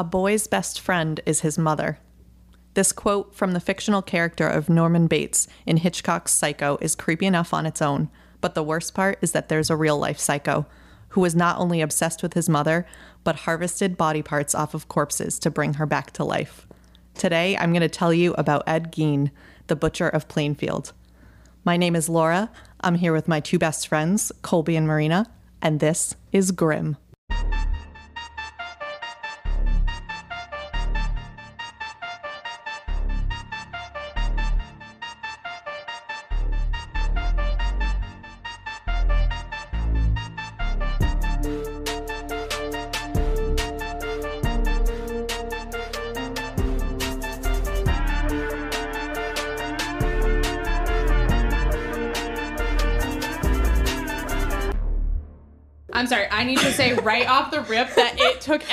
A boy's best friend is his mother. This quote from the fictional character of Norman Bates in Hitchcock's Psycho is creepy enough on its own, but the worst part is that there's a real life psycho who was not only obsessed with his mother, but harvested body parts off of corpses to bring her back to life. Today, I'm going to tell you about Ed Gein, the butcher of Plainfield. My name is Laura. I'm here with my two best friends, Colby and Marina, and this is Grimm.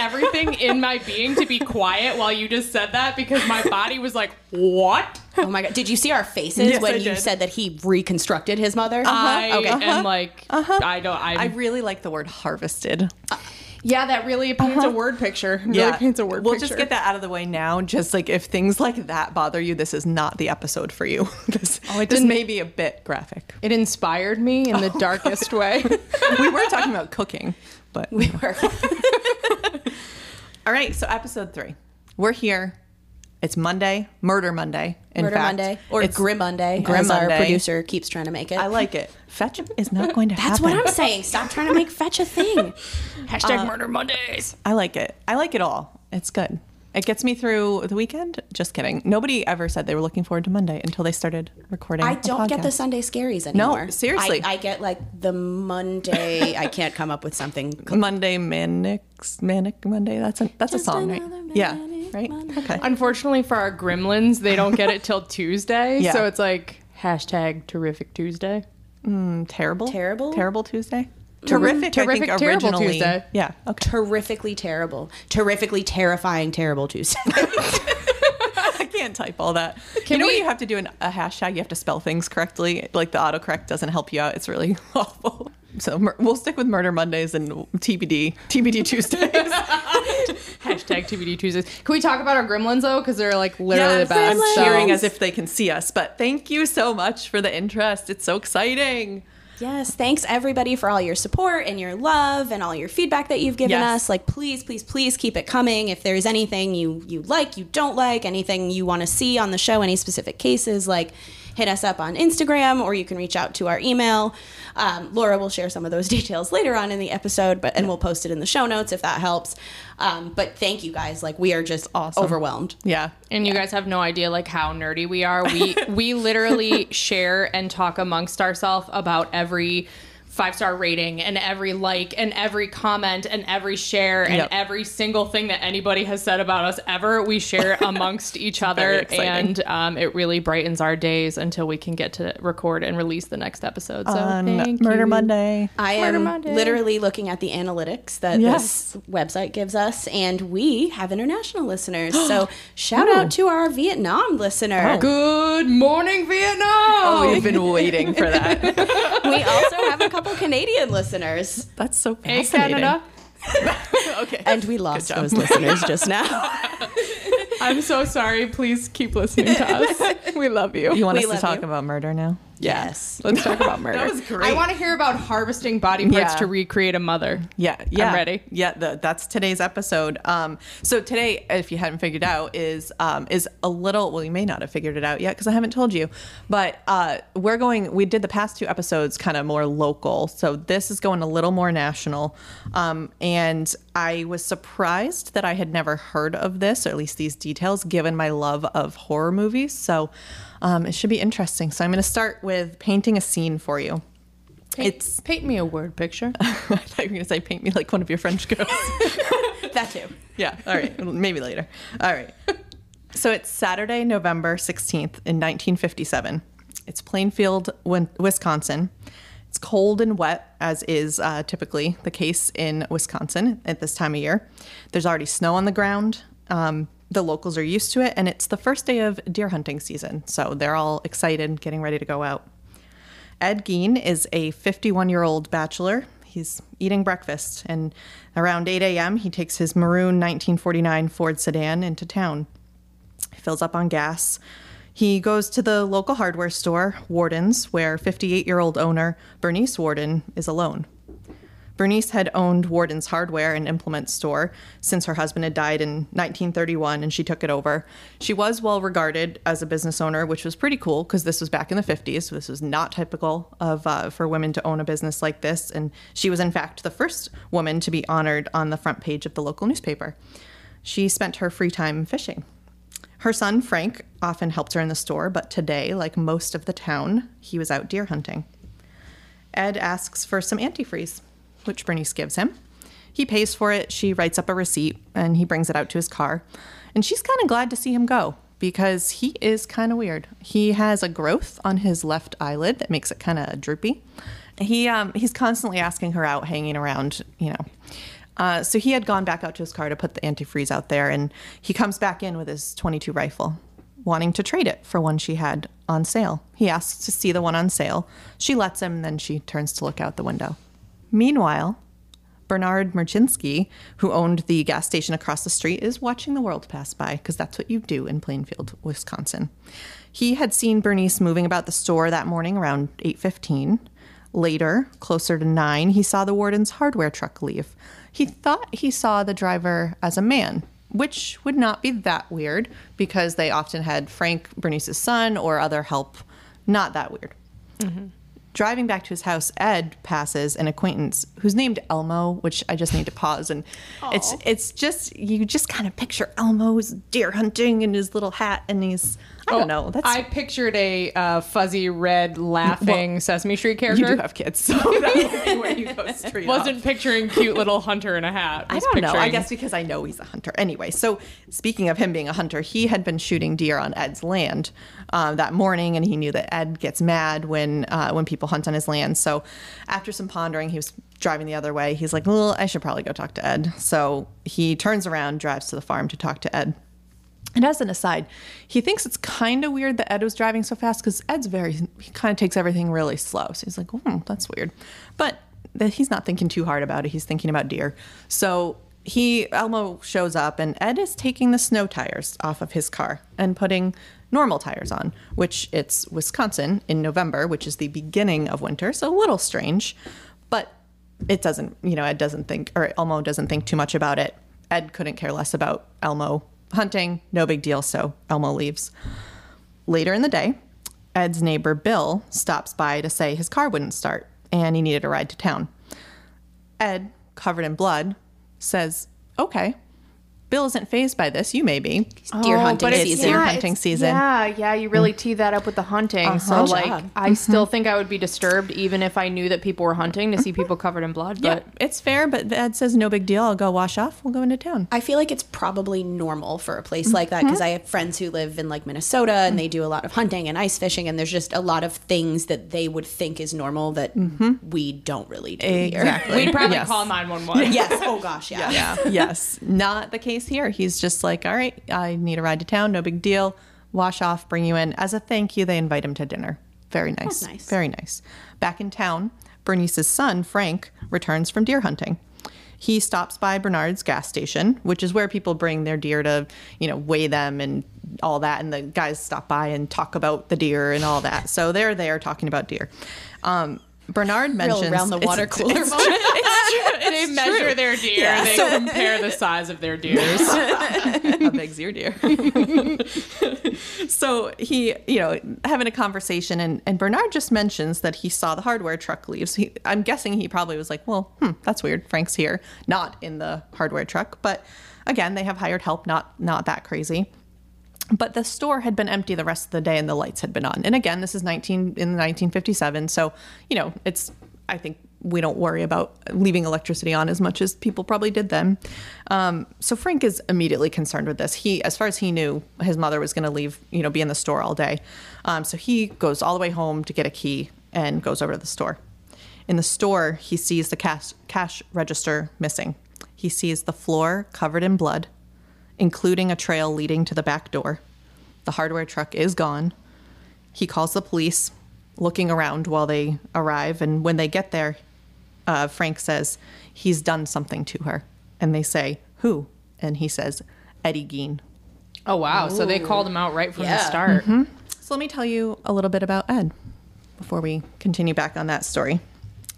Everything in my being to be quiet while you just said that because my body was like, "What?" Oh my god! Did you see our faces Yes, when I you did. said that he reconstructed his mother? I uh-huh. Okay. am uh-huh. like, uh-huh. I don't. I, I really like the word harvested. Uh, yeah, that really paints a word picture. Really paints a word we'll picture. just get that out of the way now. Just like if things like that bother you, this is not the episode for you. this Oh, it this may be a bit graphic. It inspired me in the oh. darkest way. we were talking about cooking, but We were. All right. So episode three, we're here. It's Monday, Murder Monday. In Murder fact, Monday or It's- Grim Monday, Grim as our Monday. producer keeps trying to make it. I like it. Fetch is not going to That's happen. what I'm saying. Stop trying to make fetch a thing. Uh, Hashtag Murder Mondays. I like it. I like it all. It's good. It gets me through the weekend. Just kidding. Nobody ever said they were looking forward to Monday until they started recording. I don't get the. Sunday scaries anymore. No, seriously. I, I get like the Monday. I can't come up with something. Monday manic manic Monday. That's a that's a song, right? another Yeah, right. Monday. Okay. Unfortunately for our gremlins, they don't get it till Tuesday. Yeah. So it's like hashtag terrific Tuesday. Mm, terrible. Terrible? Terrible Tuesday. Terrific. I Terrific, think terrible originally. Tuesday. Yeah. Okay. Terrifically terrible. Terrifically terrifying terrible Tuesday. I can't type all that. you know we- you have to do an, a hashtag, you have to spell things correctly. Like the autocorrect doesn't help you out. It's really awful. So mur- we'll stick with Murder Mondays and TBD TBD Tuesdays. Hashtag TBD Tuesdays. Can we talk about our gremlins though? Because they're like literally Yes, the best. I'm cheering as if they can see us. But thank you so much for the interest. It's so exciting. Yes, thanks everybody for all your support and your love and all your feedback that you've given Yes. us. Like please, please, please keep it coming. If there's anything you you like, you don't like, anything you want to see on the show, any specific cases, like hit us up on Instagram or you can reach out to our email. Um, Laura will share some of those details later on in the episode, but and we'll post it in the show notes if that helps. Um, but thank you guys. Like we are just Awesome. overwhelmed. Yeah. And you guys have no idea like how nerdy we are. We we literally share and talk amongst ourselves about every five star rating and every like and every comment and every share and Yep. every single thing that anybody has said about us ever. We share amongst each other, and um, it really brightens our days until we can get to record and release the next episode. So On thank Murder you. Monday. I Murder am Monday. literally looking at the analytics that Yes. this website gives us, and we have international listeners. So shout out to our Vietnam listener. Good morning, Vietnam. Oh, we've been waiting for that. We also have a couple Canadian listeners, That's so Hey. Canada. okay. and we lost those listeners just now. I'm so sorry. Please keep listening to us. We love you. you want We us to talk you. about murder now? Yes. Let's talk about murder. That was great. I want to hear about harvesting body parts Yeah. to recreate a mother. Yeah, yeah. ready. Yeah, the, that's today's episode. Um, so today, if you hadn't figured out, is um, is a little. Well, you may not have figured it out yet because I haven't told you. But uh, we're going. We did the past two episodes kind of more local. So this is going a little more national. Um, and I was surprised that I had never heard of this, or at least these details, given my love of horror movies. So um, it should be interesting. So I'm going to start with painting a scene for you. It's. Paint me a word picture. I thought you were going to say paint me like one of your French girls. That too. Yeah. All right. Maybe later. All right. So it's Saturday, November 16th in 1957. It's Plainfield, Wisconsin. It's cold and wet, as is uh, typically the case in Wisconsin at this time of year. There's already snow on the ground. Um, the locals are used to it, and it's the first day of deer hunting season. So they're all excited, getting ready to go out. Ed Gein is a 51 year old bachelor. He's eating breakfast, and around 8 a.m., he takes his maroon 1949 Ford sedan into town. He fills up on gas. He goes to the local hardware store, Worden's, where 58 year old owner Bernice Worden is alone. Bernice had owned Worden's hardware and implement store since her husband had died in 1931 and she took it over. She was well regarded as a business owner, which was pretty cool because this was back in the 50s. So this was not typical of uh, for women to own a business like this, and she was in fact the first woman to be honored on the front page of the local newspaper. She spent her free time fishing. Her son Frank often helped her in the store, but today, like most of the town, he was out deer hunting. Ed asks for some antifreeze which Bernice gives him. He pays for it, she writes up a receipt, and he brings it out to his car. And she's kind of glad to see him go because he is kind of weird. He has a growth on his left eyelid that makes it kind of droopy. He um, he's constantly asking her out, hanging around, you know. Uh, so he had gone back out to his car to put the antifreeze out there, and he comes back in with his 22 rifle, wanting to trade it for one she had on sale. He asks to see the one on sale. She lets him, then she turns to look out the window. Meanwhile, Bernard Muschinski, who owned the gas station across the street, is watching the world pass by because that's what you do in Plainfield, Wisconsin. He had seen Bernice moving about the store that morning around 8:15. Later, closer to 9, he saw the Worden's hardware truck leave. He thought he saw the driver as a man, which would not be that weird because they often had Frank, Bernice's son, or other help. Not that weird. Mm-hmm. Driving back to his house, Ed passes an acquaintance who's named Elmo, which I just need to pause and Aww. it's it's just you just kind of picture Elmo's deer hunting in his little hat and he's I don't oh, know. That's I pictured a uh, fuzzy red laughing well, Sesame Street character. You do have kids, so that would be where you go straight. Wasn't off. picturing cute little hunter in a hat. I don't picturing... know. I guess because I know he's a hunter. Anyway, so speaking of him being a hunter, he had been shooting deer on Ed's land uh, that morning, and he knew that Ed gets mad when uh, when people hunt on his land. So after some pondering, he was driving the other way. He's like, "Well, I should probably go talk to Ed." So he turns around, drives to the farm to talk to Ed. And as an aside, he thinks it's kind of weird that Ed was driving so fast because Ed's very, he kind of takes everything really slow. So he's like, hmm, that's weird. But he's not thinking too hard about it. He's thinking about deer. So he, Elmo shows up and Ed is taking the snow tires off of his car and putting normal tires on, which it's Wisconsin in November, which is the beginning of winter. So a little strange, but it doesn't, you know, Ed doesn't think, or Elmo doesn't think too much about it. Ed couldn't care less about Elmo hunting, no big deal. So Elmo leaves. Later in the day, Ed's neighbor Bill stops by to say his car wouldn't start and he needed a ride to town. Ed, covered in blood, says, Okay, Bill isn't phased by this. You may be. deer oh, hunting season. It's deer hunting season. Yeah, yeah. You really mm. tee that up with the hunting. Uh-huh. So, like, job. I mm-hmm. still think I would be disturbed even if I knew that people were hunting to see people covered in blood. But yeah, it's fair. But Ed says no big deal. I'll go wash off. We'll go into town. I feel like it's probably normal for a place like that because mm-hmm. I have friends who live in like Minnesota and mm-hmm. they do a lot of hunting and ice fishing, and there's just a lot of things that they would think is normal that mm-hmm. we don't really do exactly. here. We'd probably yes. call 911. yes. Oh gosh. Yeah. Yeah. yes. Not the case here. He's just like, all right, I need a ride to town, no big deal. Wash off, bring you in. As a thank you, they invite him to dinner. Very nice. nice. Very nice. Back in town, Bernice's son, Frank, returns from deer hunting. He stops by Bernard's gas station, which is where people bring their deer to, you know, weigh them and all that. And the guys stop by and talk about the deer and all that. So there they're there talking about deer. Um, Bernard mentions Real around the water cooler it's, moment. It's true. they measure true. their deer. Yeah. They so, compare the size of their deers. How big's your deer? so he, you know, having a conversation, and, and Bernard just mentions that he saw the hardware truck leave. So he, I'm guessing he probably was like, well, hmm, that's weird. Frank's here, not in the hardware truck. But again, they have hired help, not not that crazy. But the store had been empty the rest of the day and the lights had been on. And again, this is 19 in 1957, so you know, it's I think we don't worry about leaving electricity on as much as people probably did then. Um, so Frank is immediately concerned with this. He, as far as he knew, his mother was going to leave, you know, be in the store all day. Um, so he goes all the way home to get a key and goes over to the store. In the store, he sees the cash cash register missing. He sees the floor covered in blood including a trail leading to the back door. The hardware truck is gone. He calls the police, looking around while they arrive, and when they get there, uh, Frank says he's done something to her, and they say who, and he says Eddie Gein. Oh wow! So they called him out right from the Yeah. start. So let me tell you a little bit about Ed before we continue back on that story.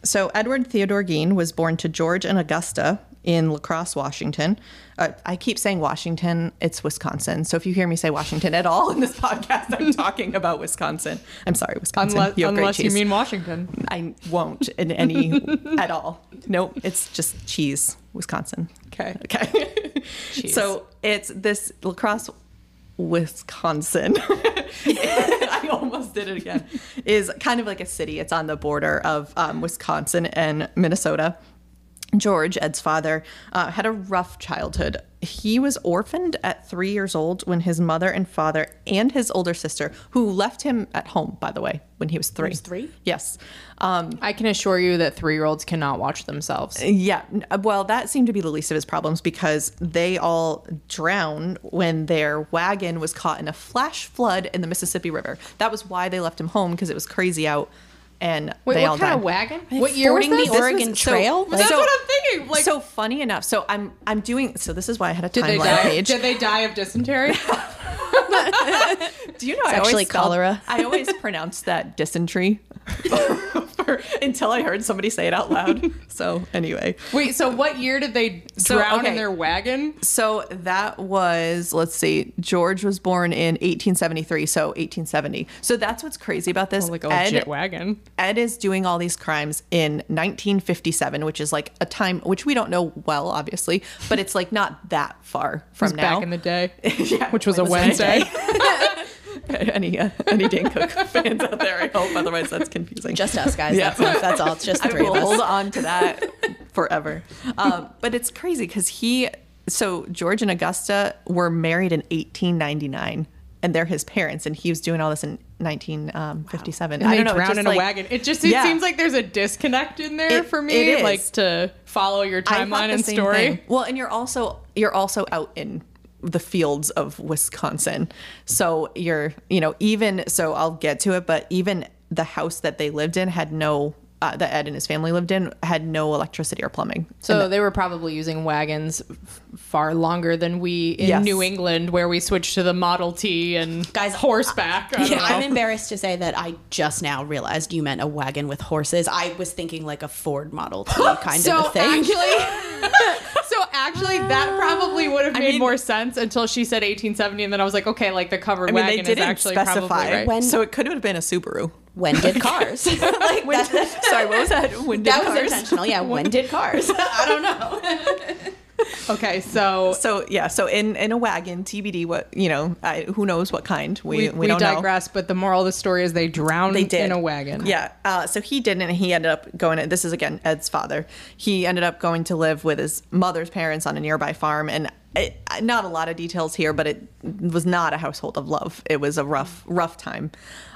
So Edward Theodore Gein was born to George and Augusta in La Crosse, Washington. Uh, I keep saying Washington, it's Wisconsin. So if you hear me say Washington at all in this podcast, I'm talking about Wisconsin. I'm sorry, Wisconsin. Unless, You unless you mean Washington. I won't in any at all. Nope, it's just cheese, Wisconsin. Okay. Okay. Cheese. So it's this La Crosse, Wisconsin. I almost did it again. Is kind of like a city. It's on the border of um, Wisconsin and Minnesota. George, Ed's father, uh, had a rough childhood. He was orphaned at three years old when his mother and father and his older sister, who left him at home, by the way, when he was three. was three? Yes. Um, I can assure you that three-year-olds cannot watch themselves. yeah. Well, that seemed to be the least of his problems because they all drowned when their wagon was caught in a flash flood in the Mississippi River. That was why they left him home because it was crazy out and Wait, they what all kind died. of wagon? What year was fording the this? This was- Oregon so- Trail? so- That's what I'm thinking. Like, so funny enough, so I'm I'm doing so this is why I had a did they timeline die? page. Did they die of dysentery? Do you know I actually always spelled- cholera. I always pronounce that dysentery until I heard somebody say it out loud. So anyway, Wait, so what year did they So, drown okay. in their wagon? So that was, let's see, George was born in 1873, so 1870. So that's what's crazy about this. Like a legit Ed, wagon. Ed is doing all these crimes in 1957, which is like a time which we don't know well, obviously, but it's like not that far from was now. back in the day, Yeah, which was a it Wednesday. any uh, any Dane Cook fans out there, I hope. Otherwise, that's confusing. Just us guys. Yeah. That's, that's all. It's just the I three of us. hold on to that forever. Um, but it's crazy because he, so George and Augusta were married in 1899, and they're his parents, and he was doing all this in 1957. And I don't know. it's drown just in a wagon. It just it Yeah. seems like there's a disconnect in there It- for me. it is. Like to follow your timeline and story. thing. Well, and you're also you're also out in the fields of Wisconsin. So you're, you know, even so I'll get to it, but even the house that they lived in had no uh, that Ed and his family lived in had no electricity or plumbing. So they were probably using wagons f- far longer than we in Yes. New England, where we switched to the Model T and Guys, horseback. I don't Yeah, know. I'm embarrassed to say that I just now realized you meant a wagon with horses. I was thinking like a Ford Model T kind so of a thing. actually, so actually, that probably would have made mean- more sense until she said 1870, and then I was like, okay, like the covered I mean, wagon they is didn't actually probably specify, right. When- so it could have been a Subaru. when did cars? like, that, Sorry, what was that? When did that was intentional. Yeah, when did cars? I don't know. okay, so So yeah, so in in a wagon, TBD. What you know, I, who knows what kind? We we, we, we, don't know. digress, but the moral of the story is they drowned They did in a wagon. Yeah. Uh, so he didn't. and He ended up going. This is again Ed's father. He ended up going to live with his mother's parents on a nearby farm, and it, not a lot of details here, but it was not a household of love. It was a rough, rough time.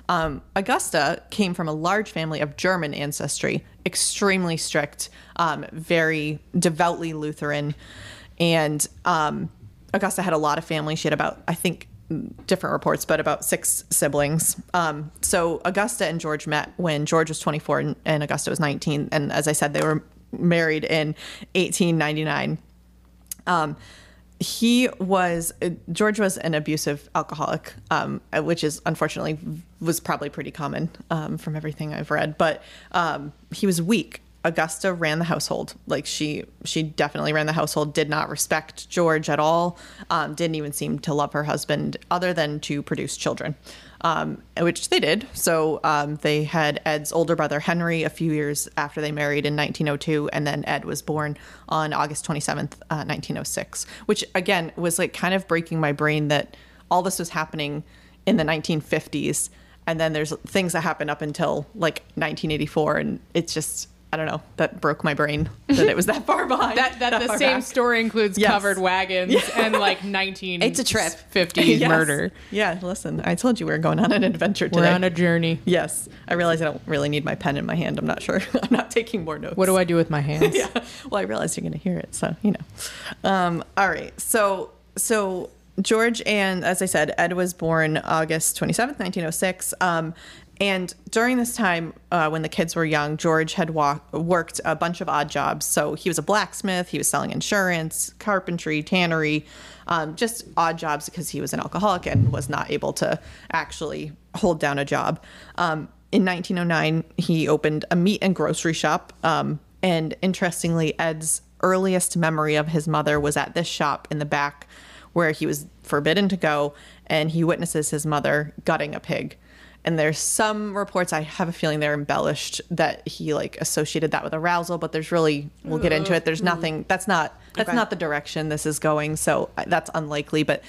Um, Augusta came from a large family of German ancestry, extremely strict, um, very devoutly Lutheran, and um, Augusta had a lot of family. She had about, I think, different reports, but about six siblings. Um, so Augusta and George met when George was 24 and, and Augusta was 19. And as I said, they were married in 1899. Um, he was uh, George was an abusive alcoholic, um, which is unfortunately was probably pretty common um, from everything I've read. But um, he was weak. Augusta ran the household. Like she, she definitely ran the household. Did not respect George at all. Um, didn't even seem to love her husband, other than to produce children, um, which they did. So um, they had Ed's older brother Henry a few years after they married in 1902, and then Ed was born on August 27th, uh, 1906. Which again was like kind of breaking my brain that all this was happening in the 1950s, and then there's things that happened up until like 1984, and it's just I don't know. That broke my brain that it was that far behind. That, that the same back. story includes Yes. covered wagons and like 19 It's a trip. 50s Yes. murder. Yeah, listen, I told you we were going on an adventure today. We're on a journey. yes, I realize I don't really need my pen in my hand. I'm not sure. I'm not taking more notes. What do I do with my hands? yeah. Well, I realized you're going to hear it, so you know. Um, all right. So so George and as I said, Ed was born August 27th, 1906. Um, and during this time, uh, when the kids were young, George had walk- worked a bunch of odd jobs. So he was a blacksmith, he was selling insurance, carpentry, tannery, um, just odd jobs because he was an alcoholic and was not able to actually hold down a job. Um, in 1909, he opened a meat and grocery shop. Um, and interestingly, Ed's earliest memory of his mother was at this shop in the back where he was forbidden to go and he witnesses his mother gutting a pig and there's some reports i have a feeling they're embellished that he like associated that with arousal but there's really we'll get into it there's nothing that's not that's Okay. not the direction this is going so that's unlikely but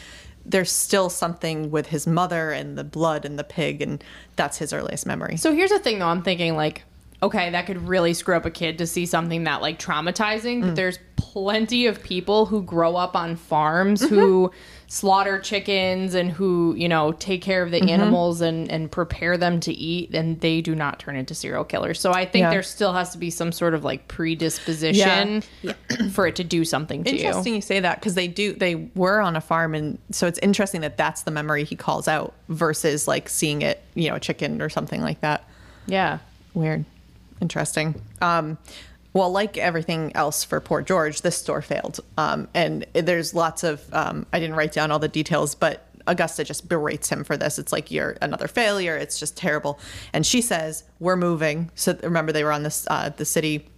there's still something with his mother and the blood and the pig and that's his earliest memory So here's the thing though, I'm thinking like, okay, that could really screw up a kid to see something that like traumatizing, Mm. but there's plenty of people who grow up on farms Mm-hmm. who slaughter chickens and who, you know, take care of the Mm-hmm. animals and and prepare them to eat and they do not turn into serial killers. So I think Yeah. there still has to be some sort of like predisposition for it to do something to you. interesting you. you say that because they do they were on a farm and so it's interesting that that's the memory he calls out versus like seeing it you know a chicken or something like that Yeah. Weird. Interesting. Um, well, like everything else for Poor George, this store failed. Um, and there's lots of, um, I didn't write down all the details, but Augusta just berates him for this. It's like, you're another failure. It's just terrible. And she says, We're moving. So remember, they were on this, uh, the city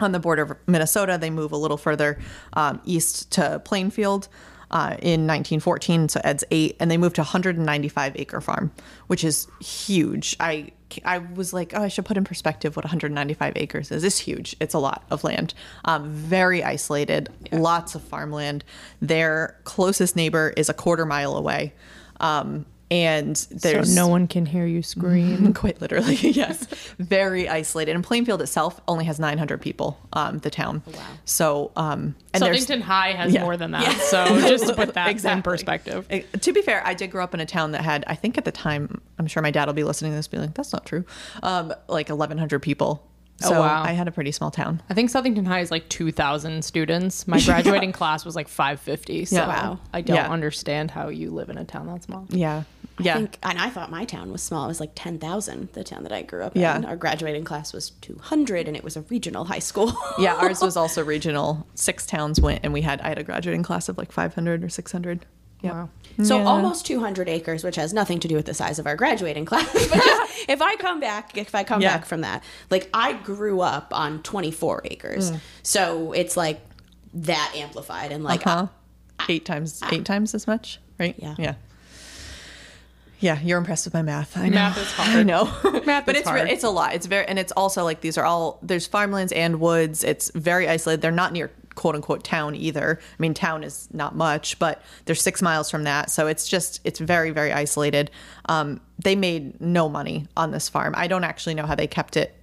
on the border of Minnesota. They move a little further um, east to Plainfield uh, in 1914. So Ed's eight, and they moved to 195 acre farm, which is huge. I I was like, oh, I should put in perspective what 195 acres is. It's huge. It's a lot of land. Um, very isolated. Lots of farmland. Their closest neighbor is a quarter mile away. Um, and there's so no one can hear you scream. quite literally yes very isolated and plainfield itself only has 900 people um the town wow so um and Southington High has Yeah. more than that. So just to put that in perspective. Uh, to be fair i did grow up in a town that had i think at the time i'm sure my dad will be listening to this being like that's not true um like 1100 people Oh, so wow. i had a pretty small town I think Southington High is like 2,000 students. My graduating class was like 550. So Yeah. Wow. I don't Yeah. understand how you live in a town that small. yeah yeah I think, and I thought my town was small. It was like 10,000, the town that I grew up Yeah. in. Our graduating class was 200, and it was a regional high school. yeah ours was also regional six towns went and we had i had a graduating class of like 500 or 600 yeah Wow. So Yeah. almost 200 acres, which has nothing to do with the size of our graduating class. But just, if I come back, if I come Yeah. back from that, like I grew up on 24 acres, Mm. so it's like that amplified and like huh eight times eight times as much right Yeah. yeah yeah you're impressed with my math. I know. Math is hard. i know. Math but is it's hard. it's a lot. It's very and it's also like these are all there's farmlands and woods. It's very isolated. They're not near quote unquote town either. I mean town is not much but they're six miles from that. So it's just it's very very isolated. Um, they made no money on this farm. I don't actually know how they kept it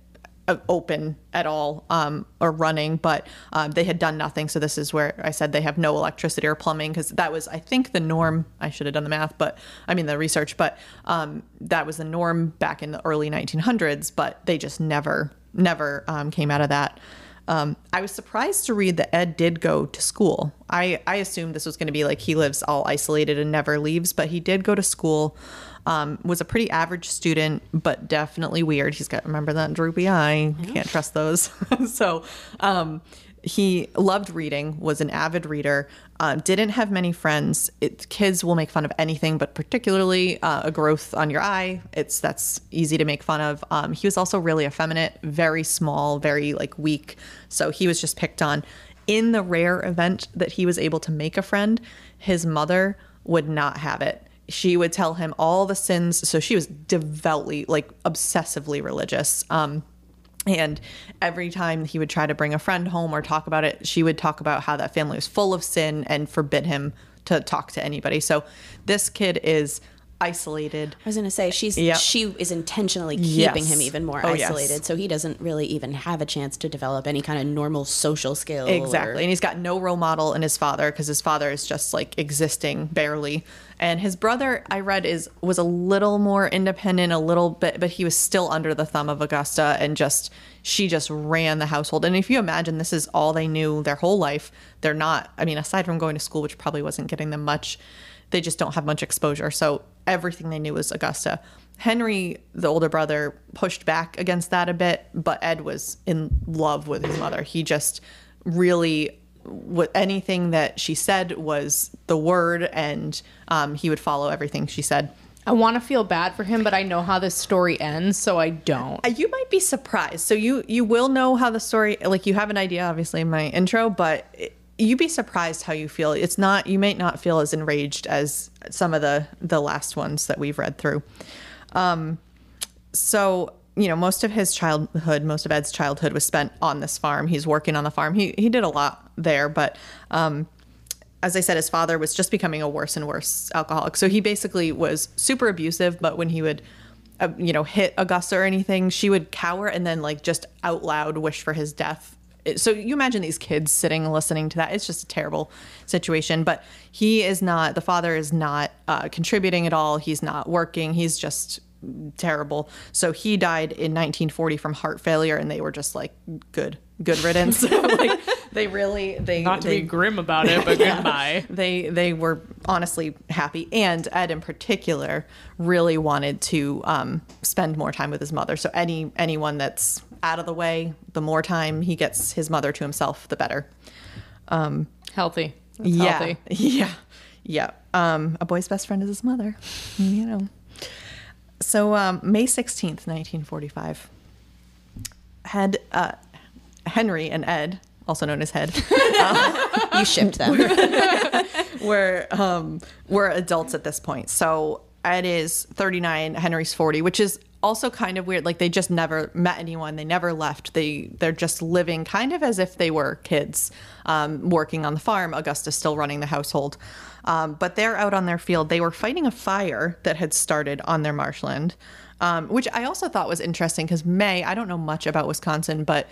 open at all um, or running, but um, they had done nothing. So this is where I said they have no electricity or plumbing because that was, I think, the norm. I should have done the math, but I mean the research, but um, that was the norm back in the early 1900s. But they just never, never um, came out of that. Um, I was surprised to read that Ed did go to school. I, I assumed this was going to be like he lives all isolated and never leaves, but he did go to school. Um, was a pretty average student, but definitely weird. He's got remember that droopy eye. Can't trust those. so um, he loved reading. Was an avid reader. Uh, didn't have many friends. It, kids will make fun of anything, but particularly uh, a growth on your eye. It's that's easy to make fun of. Um, he was also really effeminate, very small, very like weak. So he was just picked on. In the rare event that he was able to make a friend, his mother would not have it she would tell him all the sins so she was devoutly like obsessively religious um and every time he would try to bring a friend home or talk about it she would talk about how that family was full of sin and forbid him to talk to anybody so this kid is isolated I was going to say she's Yep. she is intentionally keeping Yes. him even more Oh, yes. isolated, so he doesn't really even have a chance to develop any kind of normal social skill. Exactly. or- And he's got no role model in his father because his father is just like existing barely. And his brother, I read, is was a little more independent, a little bit, but he was still under the thumb of Augusta and just she just ran the household. And if you imagine this is all they knew their whole life, they're not I mean, aside from going to school, which probably wasn't getting them much, they just don't have much exposure. So everything they knew was Augusta. Henry, the older brother, pushed back against that a bit, but Ed was in love with his mother. He just really, what anything that she said was the word, and um, he would follow everything she said. I want to feel bad for him, but I know how this story ends, so I don't. Uh, You might be surprised. So you you will know how the story like you have an idea obviously in my intro, but it, you'd be surprised how you feel. It's not you may not feel as enraged as some of the the last ones that we've read through. Um so you know, most of his childhood, most of Ed's childhood was spent on this farm. He's working on the farm. He he did a lot there, but um as I said, his father was just becoming a worse and worse alcoholic. So he basically was super abusive, but when he would, uh, you know, hit Augusta or anything, she would cower and then like just out loud wish for his death. So you imagine these kids sitting listening to that. It's just a terrible situation. But he is not, the father is not uh, contributing at all. He's not working. He's just terrible. So he died in 1940 from heart failure, and they were just like, good, good riddance. like they really, they Not to they, be grim about it, but goodbye. they they were honestly happy. And ed in particular really wanted to um, spend more time with his mother. So any anyone that's out of the way the more time he gets his mother to himself the better. Um, Healthy. That's yeah. Healthy. yeah. Yeah. Um, a boy's best friend is his mother. You know. So um, may 16th 1945 had uh, henry and ed also known as head You shipped them. we're um we're adults at this point. So Ed is 39, Henry's 40, which is also kind of weird. Like they just never met anyone. They never left. They they're just living kind of as if they were kids, um, working on the farm. Augusta's still running the household. Um, but they're out on their field. They were fighting a fire that had started on their marshland, um, which I also thought was interesting because May, I don't know much about Wisconsin, but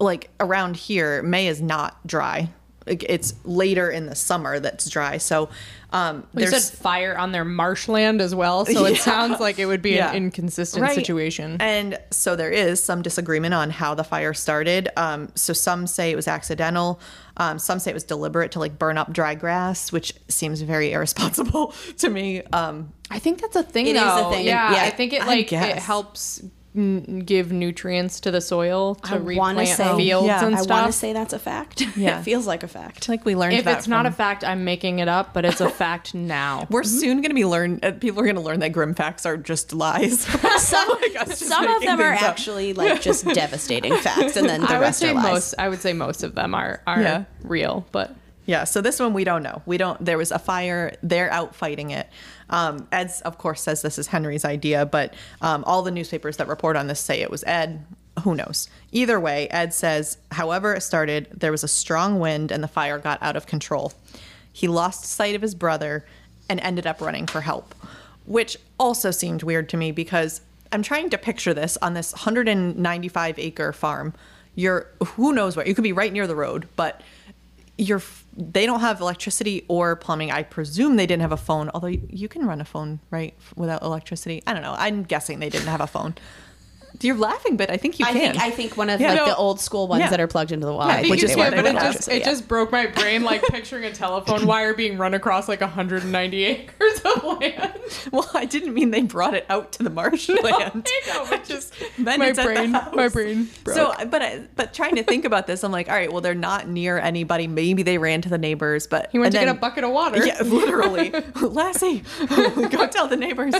like around here, May is not dry. Like, It's later in the summer that's dry. So um, You said there's fire on their marshland as well, so it sounds like it would be Yeah. an inconsistent Right. situation. And so there is some disagreement on how the fire started. Um, so some say it was accidental. Um, some say it was deliberate to like burn up dry grass, which seems very irresponsible to me. Um, I think that's a thing. It is a though. thing. Yeah, Yeah. I think it like it helps n- give nutrients to the soil to I replant say fields Yeah. and I want to say that's a fact. Yeah. it feels like a fact. like we learned if that it's not a fact, I'm making it up, but it's a fact now. we're soon going to be learn. Uh, people are going to learn that grim facts are just lies. Some, us just some of them are up. actually like just devastating facts, and then the I would rest say are lies. most. I would say most of them are are Yeah. real, but Yeah, so this one we don't know. We don't. There was a fire. They're out fighting it. Um, Ed's, of course, says this is Henry's idea, but um, all the newspapers that report on this say it was Ed. Who knows? Either way, Ed says, however it started, there was a strong wind and the fire got out of control. He lost sight of his brother and ended up running for help, which also seemed weird to me because I'm trying to picture this on this 195 acre farm. You're who knows where. You could be right near the road, but you're they don't have electricity or plumbing. I presume they didn't have a phone, although you can run a phone right without electricity. I don't know. I'm guessing they didn't have a phone. You're laughing, but I think you I can. think I think one of Yeah. like No. the old school ones Yeah. that are plugged into the wall. I I think think which you is can, but it would just it yeah. just broke my brain like picturing a telephone wire being run across like 190 acres of land. well, I didn't mean they brought it out to the marshland. I know, but just Then my it's brain, my brain. Broke. So, but I, but trying to think about this, I'm like, all right, well, they're not near anybody. Maybe they ran to the neighbors, but he went and to get a bucket of water. Yeah, literally. Lassie, go tell the neighbors.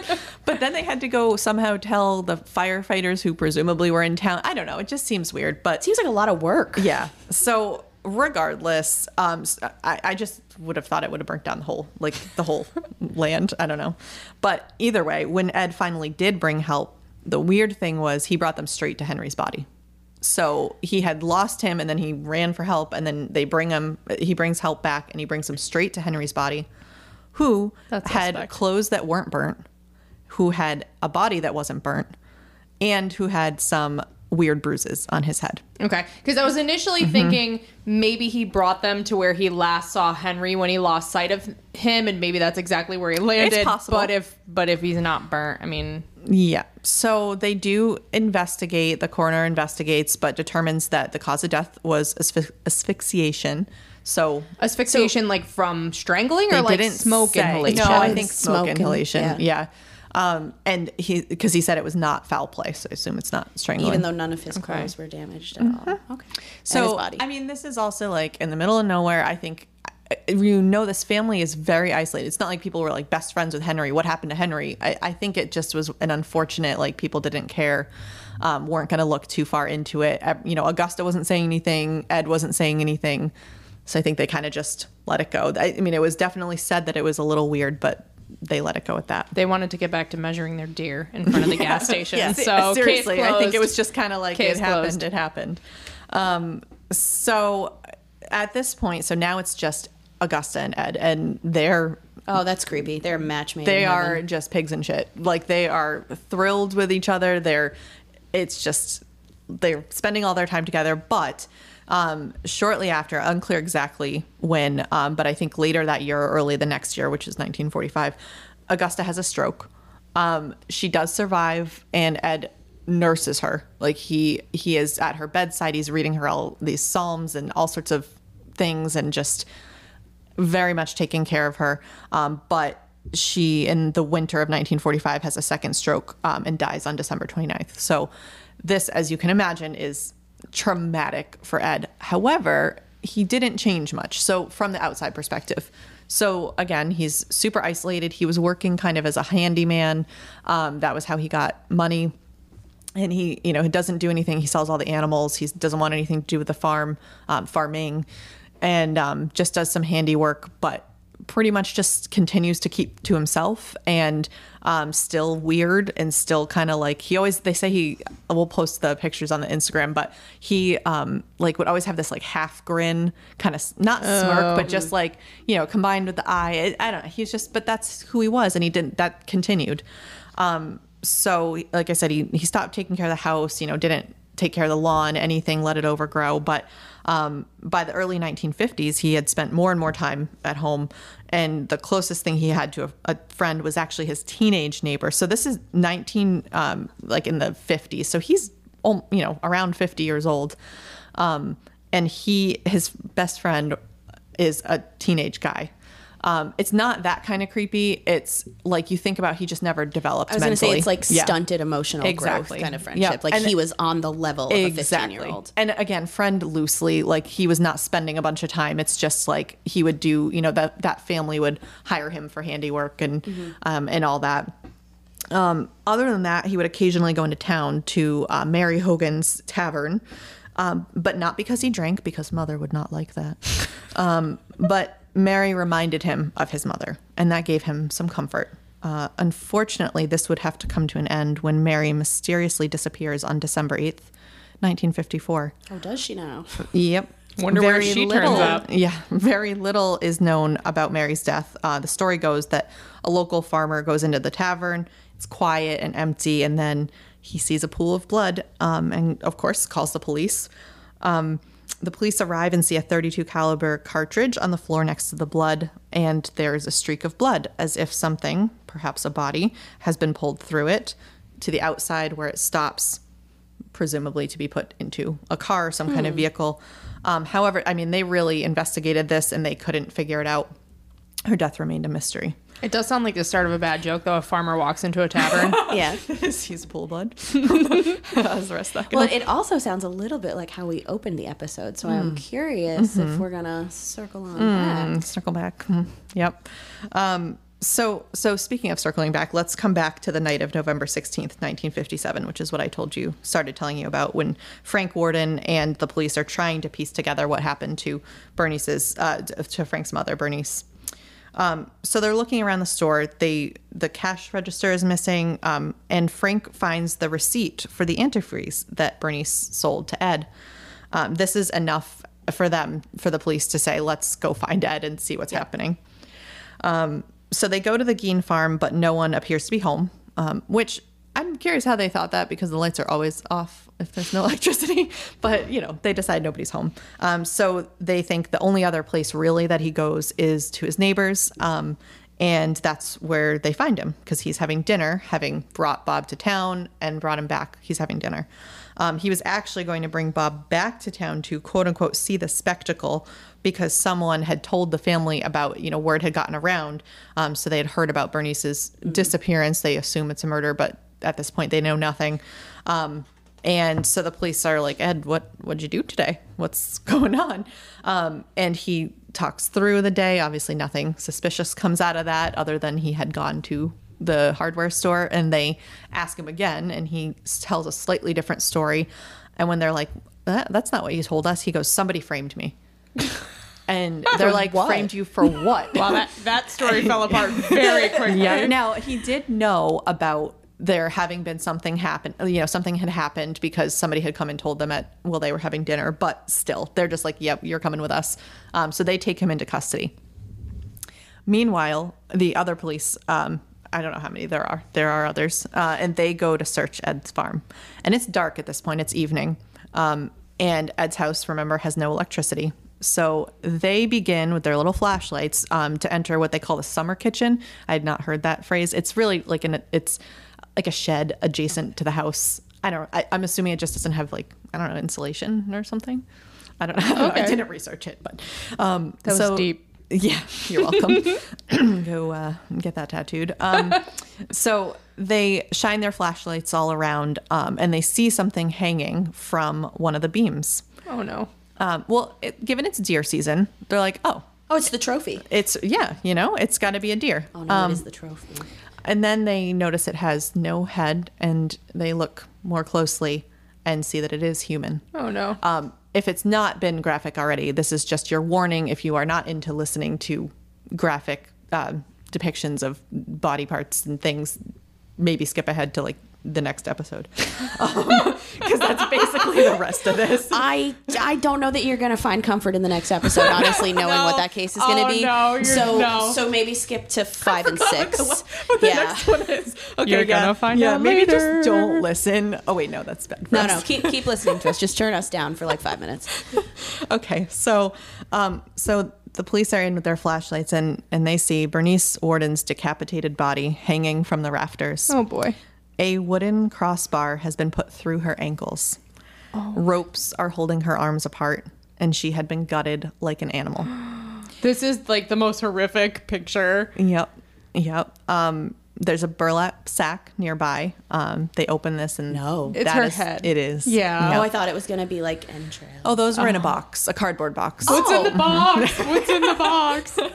But then they had to go somehow tell the firefighters who presumably were in town. I don't know. It just seems weird. But Seems like a lot of work. yeah. So regardless, um, I, I, just would have thought it would have burnt down the whole, like the whole land. I don't know. But either way, when Ed finally did bring help, the weird thing was he brought them straight to Henry's body. So he had lost him and then he ran for help and then they bring him, he brings help back and he brings him straight to Henry's body, who That's had suspect. clothes that weren't burnt, who had a body that wasn't burnt, and who had some weird bruises on his head. Okay, because I was initially Mm-hmm. thinking maybe he brought them to where he last saw Henry when he lost sight of him, and maybe that's exactly where he landed. possible. But if but if he's not burnt, I mean, Yeah. So they do investigate, the coroner investigates, but determines that the cause of death was asphy- asphyxiation. So asphyxiation like from strangling or like didn't smoke say. inhalation. No, I think Smoke smoke and- inhalation. yeah. Yeah. Um, and he because he said it was not foul play, so I assume it's not strangling. Even though none of his clothes were damaged at all. Okay. So body. I mean, this is also like in the middle of nowhere. I think you know this family is very isolated. It's not like people were like best friends with Henry. What happened to Henry? I, I think it just was an unfortunate like people didn't care, um, weren't going to look too far into it. You know, Augusta wasn't saying anything. Ed wasn't saying anything. So I think they kind of just let it go. I, I mean, it was definitely said that it was a little weird, but they let it go with that. They wanted to get back to measuring their deer in front of the gas station. Yeah, so seriously, case I think it was just kind of like Case it happened. It happened. Um, so at this point, so now it's just Augusta and Ed, and they're oh, that's creepy. They're a match made. they are heaven. just pigs and shit. Like they are thrilled with each other. They're it's just they're spending all their time together. But um, shortly after, unclear exactly when, um, but I think later that year or early the next year, which is 1945, Augusta has a stroke. Um, she does survive, and Ed nurses her. Like he he is at her bedside. He's reading her all these psalms and all sorts of things, and just very much taking care of her. Um, but she, in the winter of 1945, has a second stroke um, and dies on December 29th. So, this, as you can imagine, is traumatic for Ed. However, he didn't change much. So, from the outside perspective, so again, he's super isolated. He was working kind of as a handyman. Um, that was how he got money and he you know he doesn't do anything he sells all the animals he doesn't want anything to do with the farm um, farming and um, just does some handiwork but pretty much just continues to keep to himself and um, still weird and still kind of like he always they say he we'll post the pictures on the instagram but he um, like would always have this like half grin kind of not smirk but just like you know combined with the eye I, I don't know he's just but that's who he was and he didn't that continued um, so like I said, he, he stopped taking care of the house, you know, didn't take care of the lawn, anything, let it overgrow. But um, by the early 1950s, he had spent more and more time at home. And the closest thing he had to a, a friend was actually his teenage neighbor. So this is 19, um, like in the 50s. So he's, um, you know, around 50 years old. Um, and he, his best friend is a teenage guy. Um, it's not that kind of creepy. It's like you think about he just never developed. I was going to say it's like Yeah. stunted emotional Exactly. growth kind of friendship. Like And- he was on the level of a 15 year old. And again, friend loosely, like he was not spending a bunch of time. It's just like he would do, you know, that that family would hire him for handiwork and Mm-hmm. um, and all that. Um, other than that, he would occasionally go into town to uh, Mary Hogan's tavern, um, but not because he drank, because mother would not like that. Um, but Mary reminded him of his mother, and that gave him some comfort. Uh, unfortunately, this would have to come to an end when Mary mysteriously disappears on December 8th, 1954. Oh, does she now? Yep. Wonder where she turns up. Yeah, very little is known about Mary's death. Uh, the story goes that a local farmer goes into the tavern. It's quiet and empty, and then he sees a pool of blood, um, and of course calls the police. Um, the police arrive and see a 32 caliber cartridge on the floor next to the blood, and there's a streak of blood, as if something, perhaps a body, has been pulled through it to the outside where it stops presumably to be put into a car or some kind of vehicle. Um, however, I mean, they really investigated this and they couldn't figure it out. Her death remained a mystery. It does sound like the start of a bad joke, though. A farmer walks into a tavern. yeah. He's a pool blood. How's the rest of that Well, it also sounds a little bit like how we opened the episode. So I'm curious if we're going to circle on that. circle back. Hmm. Yep. Um, so, so speaking of circling back, let's come back to the night of November 16th, 1957, which is what I told you, started telling you about when Frank Worden and the police are trying to piece together what happened to Bernice's, uh, to Frank's mother, Bernice. Um, so they're looking around the store. They the cash register is missing, um, and Frank finds the receipt for the antifreeze that Bernice sold to Ed. Um, this is enough for them, for the police to say, "Let's go find Ed and see what's happening." Um, so they go to the Gein farm, but no one appears to be home. Um, which I'm curious how they thought that because the lights are always off if there's no electricity. But you know, they decide nobody's home. Um, so they think the only other place really that he goes is to his neighbors. Um, and that's where they find him because he's having dinner, having brought Bob to town and brought him back. He's having dinner. Um, he was actually going to bring Bob back to town to quote unquote see the spectacle because someone had told the family about, you know, word had gotten around. Um, so they had heard about Bernice's disappearance. They assume it's a murder, but at this point they know nothing. Um, and so the police are like, Ed, what what'd you do today? What's going on? Um, and he talks through the day. Obviously, nothing suspicious comes out of that, other than he had gone to the hardware store. And they ask him again, and he tells a slightly different story. And when they're like, that, "That's not what you told us," he goes, "Somebody framed me." And they're like, what? "Framed you for what?" Wow, that, that story fell apart very quickly. Yeah. Now he did know about there having been something happen. You know, something had happened because somebody had come and told them at well they were having dinner. But still, they're just like, "Yep, you're coming with us." Um, so they take him into custody. Meanwhile, the other police. Um, I don't know how many there are. There are others, uh, and they go to search Ed's farm, and it's dark at this point. It's evening, um, and Ed's house, remember, has no electricity. So they begin with their little flashlights um, to enter what they call the summer kitchen. I had not heard that phrase. It's really like an it's like a shed adjacent to the house. I don't. I, I'm assuming it just doesn't have like I don't know insulation or something. I don't know. I. I didn't research it, but um, That was so- deep. yeah, you're welcome. Go uh, get that tattooed. Um, so they shine their flashlights all around, um, and they see something hanging from one of the beams. Oh no. Um, well, it, given it's deer season, they're like, oh, Oh, it's the trophy. it's yeah, you know, it's got to be a deer. Oh no, it is the trophy. And then they notice it has no head, and they look more closely and see that it is human. Oh no. Um, if it's not been graphic already, this is just your warning. If you are not into listening to graphic um, depictions of body parts and things, maybe skip ahead to like the next episode because that's basically the rest of this. I I don't know that you're gonna find comfort in the next episode. Honestly, knowing No. what that case is gonna Oh, be. no, you're- so no. so maybe skip to five and six. What the yeah. next one is. Okay, You're yeah, gonna find yeah, out maybe later. just don't listen. Oh wait, no, that's bad. No, us. no, keep keep listening to us. Just turn us down for like five minutes. okay so um so the police are in with their flashlights and and they see bernice Worden's decapitated body hanging from the rafters oh boy. A wooden crossbar has been put through her ankles. Ropes are holding her arms apart and she had been gutted like an animal. This is like the most horrific picture. yep. Yep. Um there's a burlap sack nearby um they open this and No. it's her is, head. It is. Yeah. Oh, I thought it was gonna be like entrails. oh those were in a box a cardboard box What's in Oh. the box? What's in the box?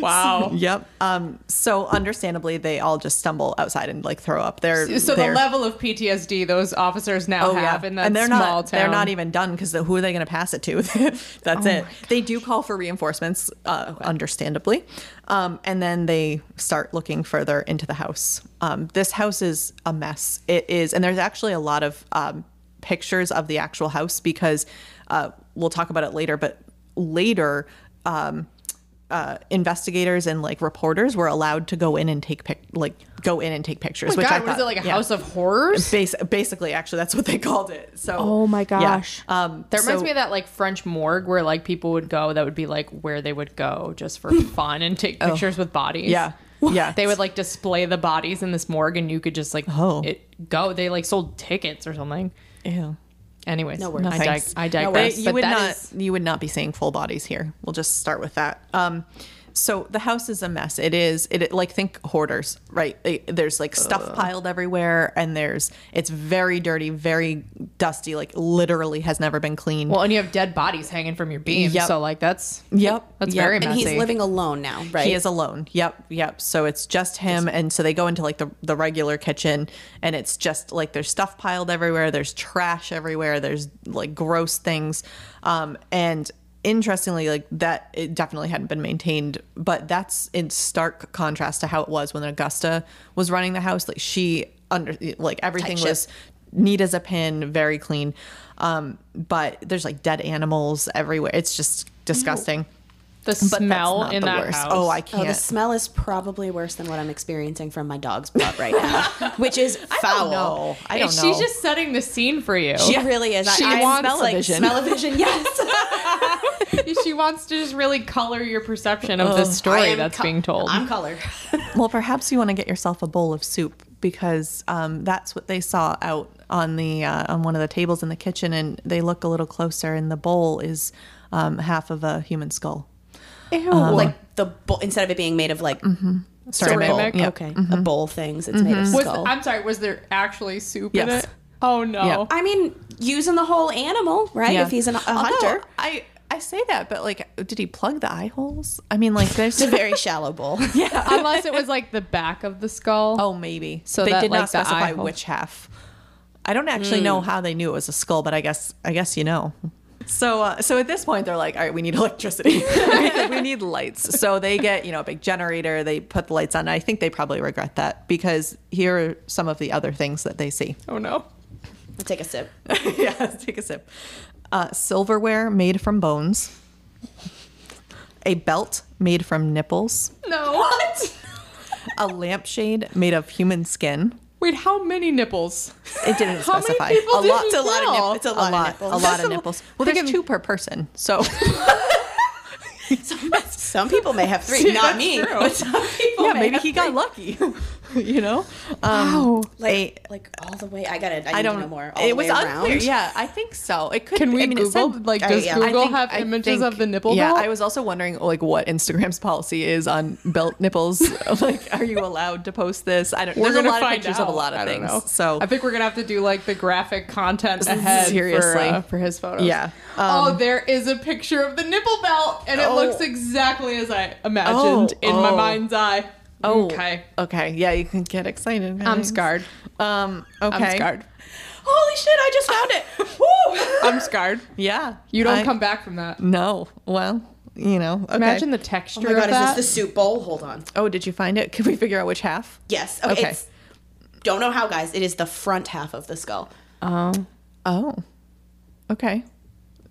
Wow. Yep. Um, so understandably, they all just stumble outside and like throw up. They're So the they're- level of PTSD those officers now Oh have yeah, in that and they're small not town. they're not even done because who are they going to pass it to? That's it. They do call for reinforcements, uh, understandably, um, and then they start looking further into the house. Um, this house is a mess. It is, and there's actually a lot of um, pictures of the actual house because uh, we'll talk about it later. But later. Uh, investigators and like reporters were allowed to go in and take pic- like go in and take pictures. Oh my which God, I what is thought- it like a yeah. house of horrors? Bas- basically, actually, that's what they called it. So, Oh my yeah. gosh. Um, That reminds so- me of that like French morgue where like people would go. That would be like where they would go just for fun and take pictures with bodies. Yeah, yeah. They would like display the bodies in this morgue, and you could just like Oh. it go. They like sold tickets or something. Ew. Anyways, No worries. I, No dig- thanks. I No digress. worries. you but would not is- you would not be seeing full bodies here. We'll just start with that. Um, so the house is a mess. It is. It like think hoarders, right? They- There's like stuff piled everywhere, and there's it's very dirty, very dusty. Like literally has never been cleaned. well, and you have dead bodies hanging from your beams. Yep. So like that's yep, that's yep. very and he's living alone now, right? He is alone. Yep, yep. So it's just him, and so they go into like the the regular kitchen, and it's just like there's stuff piled everywhere. There's trash everywhere. There's like gross things, um, and interestingly, like that it definitely hadn't been maintained. But that's in stark contrast to how it was when Augusta was running the house. Like she under like everything Tight was neat as a pin, very clean. Um, but there's like dead animals everywhere. It's just disgusting. The But that's smell not in the that worst. house. Oh, I Oh, can't. the smell is probably worse than what I'm experiencing from my dog's butt right now, which is foul. I don't know. She's just setting the scene for you. She really is. She I, I wants smell like smell-o-vision. smell-o-vision. Yes. she wants to just really color your perception of the story that's co- being told. I'm colored. Well, perhaps you want to get yourself a bowl of soup because um, that's what they saw out on the uh, on one of the tables in the kitchen, and they look a little closer, and the bowl is um, half of a human skull. Ew. Um, like the bowl instead of it being made of like mm-hmm. Ceramic. Ceramic? Yeah. okay, a mm-hmm. bowl things. It's made of mm-hmm. was skull. I'm sorry. Was there actually soup in it? Oh no. Yeah. I mean, using the whole animal, right? Yeah. If he's an, a Although, hunter, I I say that, but like, did he plug the eye holes? I mean, like, there's a very shallow bowl. Yeah, Unless it was like the back of the skull. Oh, maybe. So they that, did like, not specify which half. I don't actually hmm. know how they knew it was a skull, but I guess I guess you know. So uh, so at this point they're like, all right, we need electricity. we need lights. So they get you know a big generator. They put the lights on. I think they probably regret that because here are some of the other things that they see. Oh no. I'll take a sip. yeah, let's take a sip. Uh, silverware made from bones. A belt made from nipples. No. What? A lampshade made of human skin. Wait, how many nipples? It didn't How many specify. people a did lot. he It's a lot of kill? nip- it's a a lot, lot, of nipples. a lot That's of a- nipples. Well, there's Thinking- two per person, so Some people may have three, See, not me. true. But some people yeah, may maybe have he got lucky. you know, Wow. like like all the way. I gotta. I, I don't to know more. All it was unclear. Yeah, I think so. It could. Can we I mean, it Google? said- like, I- does yeah. Google think- have I images think- of the nipple Yeah, belt? I was also wondering like what Instagram's policy is on belt nipples. like, are you allowed to post this? I don't. We're there's a gonna lot of find pictures out. of a lot of I don't things. know. So I think we're gonna have to do like the graphic content ahead Seriously. for, uh, for his photos. Yeah. oh, there is a picture of the nipple belt, and it Oh. looks exactly as I imagined Oh, in my oh. mind's eye. Oh, okay. Okay. Yeah, you can get excited. I'm guys. scarred. Um. Okay. I'm scarred. Holy shit! I just found it. Woo! I'm scarred. Yeah. You don't I- come back from that. No. Well, you know. Okay. Imagine the texture of it. Oh my god, of is this the soup bowl? Hold on. Oh, did you find it? Can we figure out which half? Yes. Okay. Okay. It's, don't know how, guys. It is the front half of the skull. oh. Oh. Okay.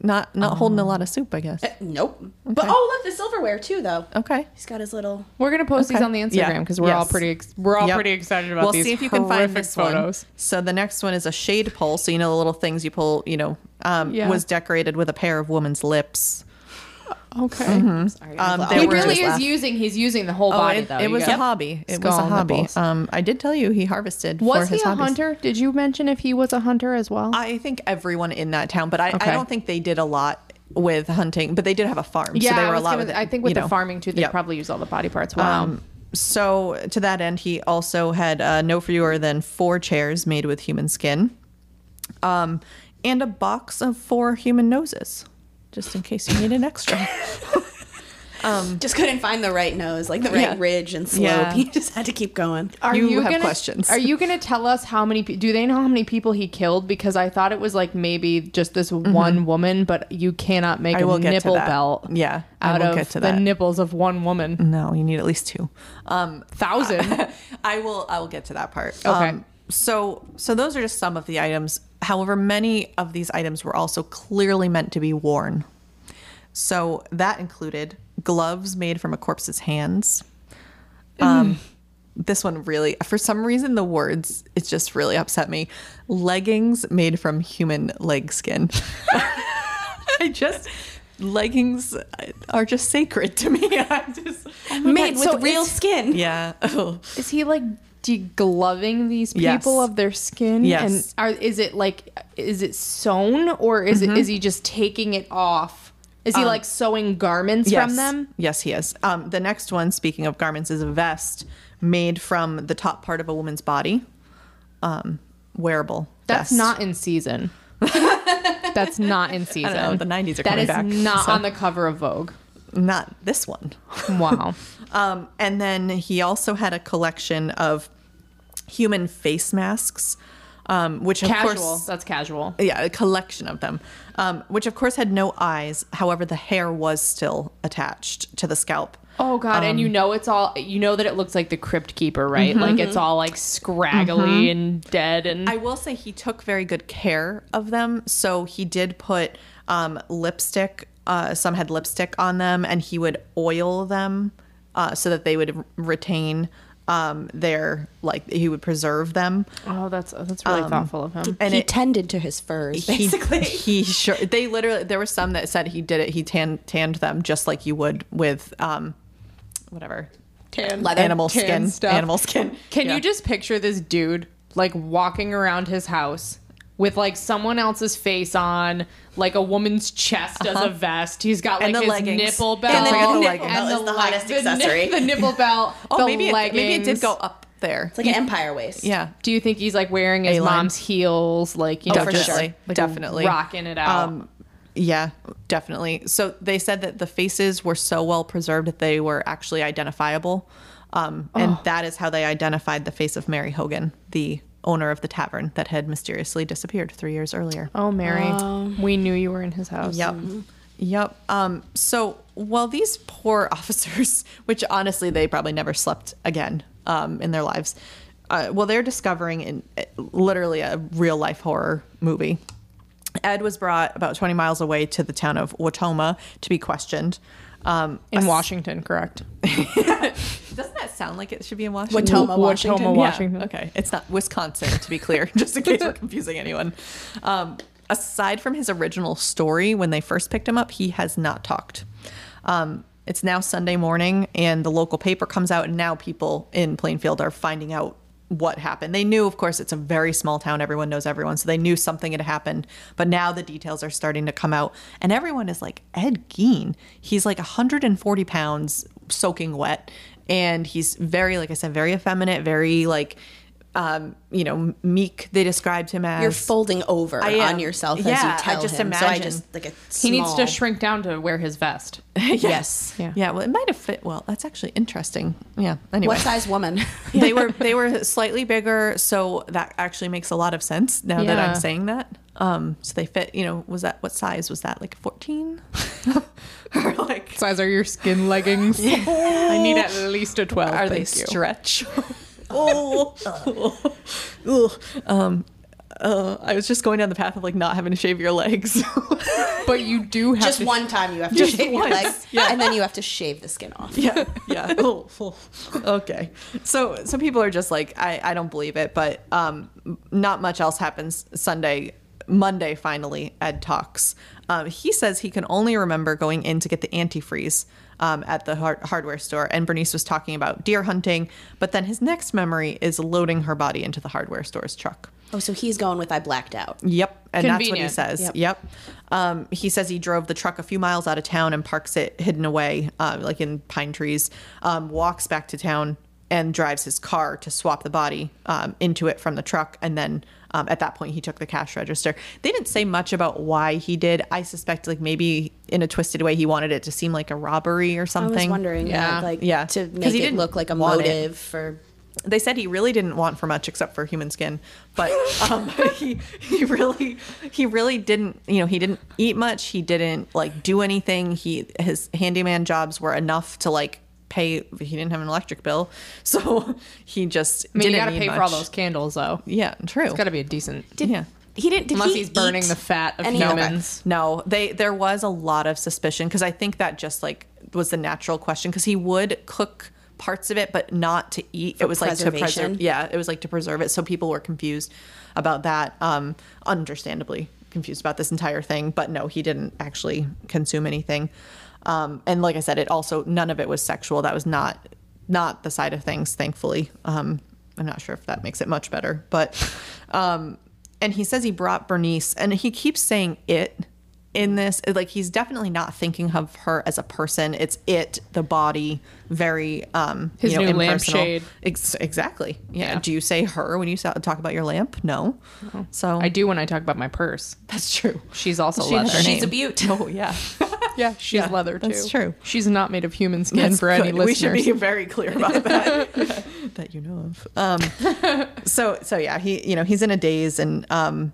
Not not holding a lot of soup, I guess. Uh, nope. But oh, look, the silverware too, though. Okay. He's got his little. We're gonna post these on the Instagram because we're all Yes. pretty ex- we're all Yep. pretty excited about We'll these see if you can find horrific this photos. one. So the next one is a shade pull. So you know the little things you pull. You know, um, Yeah. was decorated with a pair of woman's lips. Okay. Sorry, Um, He really is laugh. using. He's using the whole Oh, body it, though. it was a hobby. It was a hobby. Um, I did tell you he harvested for Was he his a hobbies. hunter? Did you mention if he was a hunter as well? I think everyone in that town, but I, Okay. I don't think they did a lot with hunting. But they did have a farm, yeah, so they were was allowed. gonna- with, I think with the know. farming too, they Yep. probably use all the body parts. Wow. Um, so to that end, he also had uh, no fewer than four chairs made with human skin, um, and a box of four human noses, just in case you need an extra. Just couldn't find the right nose, like the right Yeah. ridge and slope. Yeah. He just had to keep going. are you have gonna, questions. Are you going to tell us how many? pe- Do they know how many people he killed? Because I thought it was like maybe just this one woman, but you cannot make Mm-hmm. A nipple belt. Yeah, I out will of get to the that. nipples of one woman. no, you need at least two. Um, Thousand. I will. I will get to that part. Okay. Um, so, so those are just some of the items. However, many of these items were also clearly meant to be worn. So that included gloves made from a corpse's hands. Um, this one really, for some reason, the words it just really upset me. Leggings made from human leg skin. I just leggings are just sacred to me. I just Made God, with so real skin. yeah. Oh. Is he like degloving these people Yes. of their skin? Yes. And are is it like is it sewn or is Mm-hmm. it is he just taking it off? Is he like sewing garments from them? Um, Yes, he is. Um, the next one, speaking of garments, is a vest made from the top part of a woman's body. Um, wearable. That's vest. not in season. That's not in season. know, the 90s are That coming is back, not so- on the cover of Vogue. Not this one. Wow. Um, and then he also had a collection of human face masks, um, which of casual. course That's casual. yeah, a collection of them, um, which of course had no eyes. However, the hair was still attached to the scalp. Oh god, and you Um, know it's all you know that it looks like the crypt keeper, right? Mm-hmm. Like it's all like scraggly and dead and I will say he took very good care of them. So he did put um, lipstick. Uh, some had lipstick on them, and he would oil them uh, so that they would r- retain um, their like he would preserve them. Oh, that's that's really thoughtful of him. And he it, tended to his furs, he, basically. he sure they literally there were some that said he did it. He tan, tanned them just like you would with um, whatever tan Leather. animal tan skin. stuff. Animal skin. Can Yeah. you just picture this dude like walking around his house with like someone else's face on, like a woman's chest as a vest? He's got like And the his leggings. nipple And belt, the nipple belt is the like, hottest the, accessory. the nipple belt. Oh, the maybe it, maybe it did go up there. It's like an empire waist. Yeah. Do you think he's like wearing his A-line. mom's heels, like you know, for just, sure. like, Definitely. rocking it out? Um, yeah, definitely. So they said that the faces were so well preserved that they were actually identifiable. Um, and that is how they identified the face of Mary Hogan, the owner of the tavern that had mysteriously disappeared three years earlier. oh, Mary, we knew you were in his house. Yep. Yep. Um, so while these poor officers, which honestly they probably never slept again um, in their lives, uh, well, they're discovering in uh, literally a real life horror movie. Ed was brought about 20 miles away to the town of Wautoma to be questioned. Um, In Washington, correct? doesn't that sound like it should be in Washington? Wautoma, Washington. Wautoma, Yeah, Washington. Okay, it's not Wisconsin to be clear, just in case we're confusing anyone. Um, aside from his original story, when they first picked him up, he has not talked. Um, it's now Sunday morning, and the local paper comes out, and now people in Plainfield are finding out what happened. They knew, of course, it's a very small town. Everyone knows everyone. So they knew something had happened. But now the details are starting to come out. And everyone is like, Ed Gein. He's like 140 pounds, soaking wet. And he's very, like I said, very effeminate, very like, um, you know, meek. They described him as. You're folding over I am. on yourself as Yeah, you I just him. So I imagine. just like a He needs to shrink down to wear his vest. Yes. Yeah. yeah, well, it might have fit well. That's actually interesting. Yeah. Anyway. What size woman? they were they were slightly bigger, so that actually makes a lot of sense now that I'm saying that. Um, so they fit. You know, was that what size was that? Like 14? or like Size are your skin leggings? I need at least a 12. are they you. stretch? Oh, Ugh. um, uh, I was just going down the path of like not having to shave your legs. But you do have just to one time you have to Just shave your legs, yeah. and then you have to shave the skin off. yeah, yeah. Oh, oh. okay. So, so people are just like, I, I don't believe it, but um, not much else happens Sunday. Monday, finally, Ed talks. Um, he says he can only remember going in to get the antifreeze um, at the hard- hardware store, and Bernice was talking about deer hunting. But then his next memory is loading her body into the hardware store's truck. Oh, so he's going with I blacked out. Yep, and that's what he says. Yep. Yep. Um, he says he drove the truck a few miles out of town and parks it hidden away, uh, like in pine trees. Um, walks back to town and drives his car to swap the body um, into it from the truck, and then um, at that point he took the cash register. They didn't say much about why he did. I suspect like maybe in a twisted way he wanted it to seem like a robbery or something. I something. was wondering, Yeah. yeah, like Yeah. to 'Cause make he it didn't look like a want it. motive for. they said he really didn't want for much except for human skin but um, he he really he really didn't you know he didn't eat much he didn't like do anything he his handyman jobs were enough to like pay he didn't have an electric bill so he just I mean, you didn't gotta need pay much. for all those candles, though. yeah true It's gotta be a decent. yeah He didn't. Did Unless he he's burning the fat of humans. No, they there was a lot of suspicion because I think that just like was the natural question because he would cook parts of it but not to eat. For it was like to preserve. Yeah, it was like to preserve it. So people were confused about that. Um, understandably confused about this entire thing, but no, he didn't actually consume anything. Um, and like I said, it also none of it was sexual. That was not not the side of things, thankfully. Um, I'm not sure if that makes it much better, but um, and he says he brought Bernice, and he keeps saying it in this. Like he's definitely not thinking of her as a person. It's it, the body, very um, His you know, new impersonal. lampshade. Ex- exactly. Yeah. Yeah. Do you say her when you talk about your lamp? No. So I do when I talk about my purse. That's true. She's also She leather. her She's a name. beaut. Oh yeah. Yeah, she's Yeah, leather too. that's true. She's not made of human skin That's for any good. We should be very clear about that that you know of. Um, so so yeah, he you know he's in a daze, and um,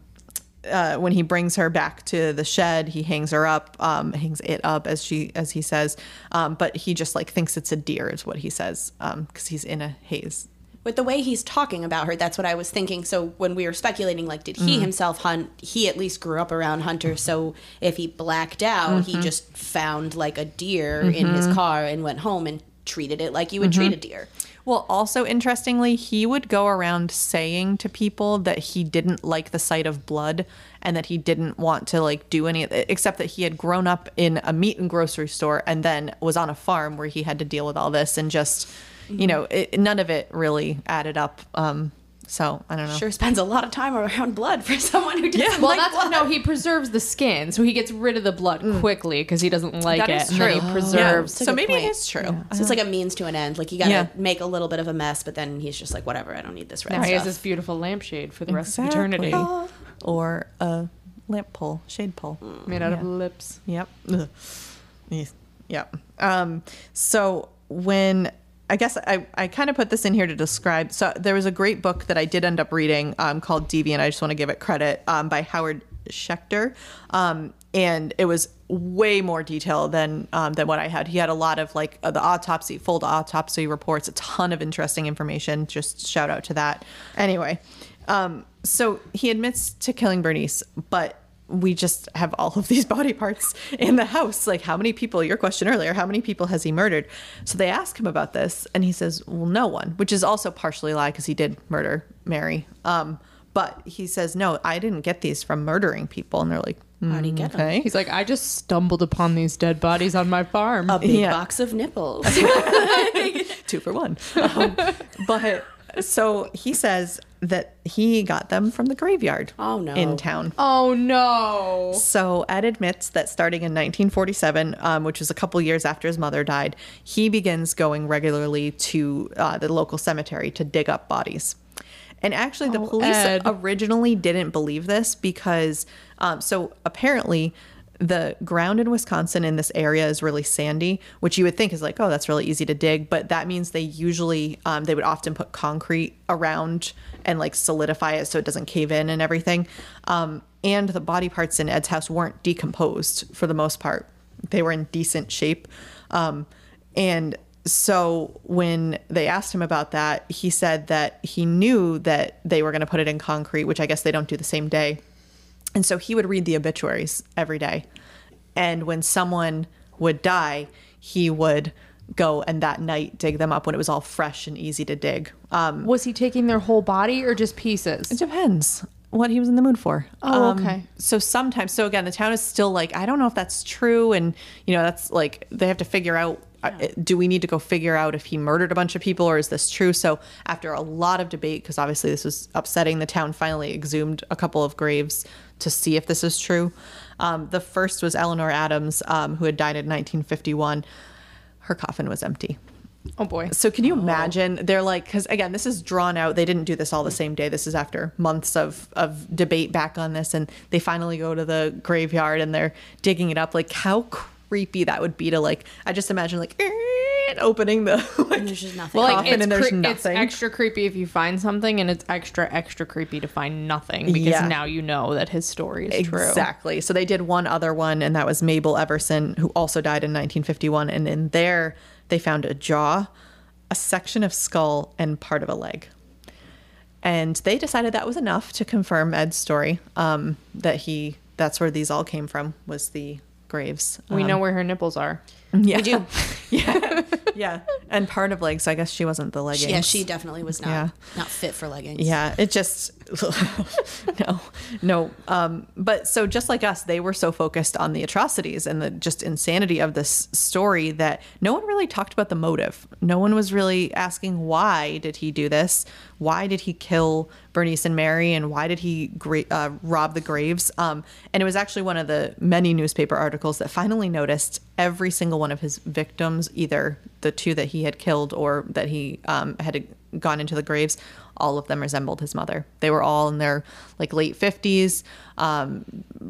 uh, when he brings her back to the shed, he hangs her up, um, hangs it up as she as he says, um, but he just like thinks it's a deer is what he says because he's in a haze. With the way he's talking about her, that's what I was thinking. So when we were speculating, like, did he himself hunt? He at least grew up around hunters. So if he blacked out, he just found like a deer in his car and went home and treated it like you would treat a deer. Well, also interestingly, he would go around saying to people that he didn't like the sight of blood and that he didn't want to like do any except that he had grown up in a meat and grocery store and then was on a farm where he had to deal with all this and just you know, it, none of it really added up. Um, so I don't know. Sure spends a lot of time around blood for someone who doesn't Yeah. Well, like that's blood. no. He preserves the skin, so he gets rid of the blood quickly because he doesn't like That it. is and then true. he preserves. That's a So maybe point. it is true. So it's like a means to an end. Like you gotta Yeah. make a little bit of a mess, but then he's just like, whatever, I don't need this red Now he has this beautiful lampshade for the rest of Exactly. eternity, Or a lamp pole, shade pole. made out of lips. Yep. Ugh. Yes. Yep. Um, so when I guess I, I kind of put this in here to describe. So there was a great book that I did end up reading um, called Deviant. I just want to give it credit um, by Harold Schechter. Um, and it was way more detail than um, than what I had. He had a lot of like uh, the autopsy, full autopsy reports, a ton of interesting information. Just shout out to that. Anyway, um, so he admits to killing Bernice, but we just have all of these body parts in the house. Like, how many people, your question earlier, how many people has he murdered? So they ask him about this, and he says, well, no one, which is also partially a lie because he did murder Mary. Um, but he says, no, I didn't get these from murdering people. And they're like, How'd he get 'em? okay. He's like, I just stumbled upon these dead bodies on my farm. A big Yeah. box of nipples. two for one. Um, but so he says that he got them from the graveyard Oh, no. in town. oh no! So Ed admits that starting in 1947, um, which was a couple years after his mother died, he begins going regularly to uh, the local cemetery to dig up bodies. And actually, the Oh, police Ed. originally didn't believe this because, um, so apparently, the ground in Wisconsin in this area is really sandy, which you would think is like, oh, that's really easy to dig. But that means they usually, um, they would often put concrete around and like solidify it so it doesn't cave in and everything. Um, and the body parts in Ed's house weren't decomposed for the most part, they were in decent shape. Um, and so when they asked him about that, he said that he knew that they were going to put it in concrete, which I guess they don't do the same day. And so he would read the obituaries every day. And when someone would die, he would go and that night dig them up when it was all fresh and easy to dig. Um, Was he taking their whole body or just pieces? it depends what he was in the mood for. Oh, Um, okay. So sometimes, so again, the town is still like, I don't know if that's true. And, you know, that's like, they have to figure out uh, do we need to go figure out if he murdered a bunch of people or is this true? So after a lot of debate, because obviously this was upsetting, the town finally exhumed a couple of graves to see if this is true. Um, the first was Eleanor Adams, um, who had died in 1951. Her coffin was empty. Oh boy. So can you imagine? They're like, because again, this is drawn out. They didn't do this all the same day. This is after months of of debate back on this, and they finally go to the graveyard and they're digging it up. Like how creepy that would be to like. I just imagine like opening the. Like, There's just nothing. Well, like coffin it's, and there's cre- it's nothing. extra creepy if you find something, and it's extra extra creepy to find nothing because Yeah. now you know that his story is true. Exactly. So they did one other one, and that was Mabel Everson, who also died in 1951. And in there, they found a jaw, a section of skull, and part of a leg. And they decided that was enough to confirm Ed's story. Um, that he that's where these all came from was the graves. We Um, know where her nipples are. Yeah. We do. yeah. Yeah. And part of legs. I guess she wasn't the leggings. Yeah, she definitely was not Yeah. not fit for leggings. Yeah, it just no, no. Um, but so just like us, they were so focused on the atrocities and the just insanity of this story that no one really talked about the motive. No one was really asking why did he do this? Why did he kill Bernice and Mary? And why did he gra- uh, rob the graves? Um, and it was actually one of the many newspaper articles that finally noticed every single one of his victims, either the two that he had killed or that he um, had gone into the graves, all of them resembled his mother. They were all in their like late fifties, um,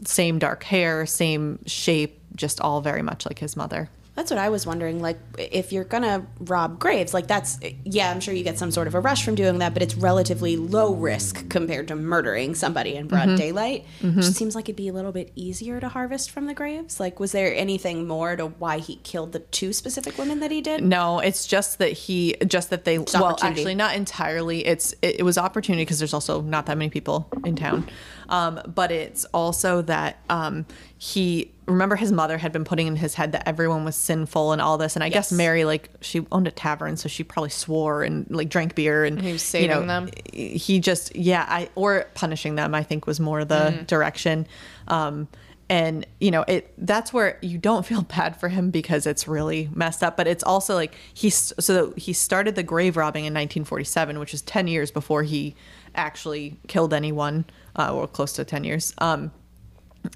same dark hair, same shape, just all very much like his mother. That's what I was wondering. Like, if you're gonna rob graves, like that's yeah, I'm sure you get some sort of a rush from doing that, but it's relatively low risk compared to murdering somebody in broad daylight. Which seems like it'd be a little bit easier to harvest from the graves. Like, was there anything more to why he killed the two specific women that he did? No, it's just that he, just that they, well, actually, not entirely. It's it, it was opportunity because there's also not that many people in town, um, but it's also that um, he remember his mother had been putting in his head that everyone was sinful and all this, and I guess Mary like she owned a tavern, so she probably swore and like drank beer and He was you know, them? He just yeah, I or punishing them. I think was more the direction. Um, and you know it that's where you don't feel bad for him because it's really messed up but it's also like he's so he started the grave robbing in 1947 which is 10 years before he actually killed anyone uh, or close to 10 years um,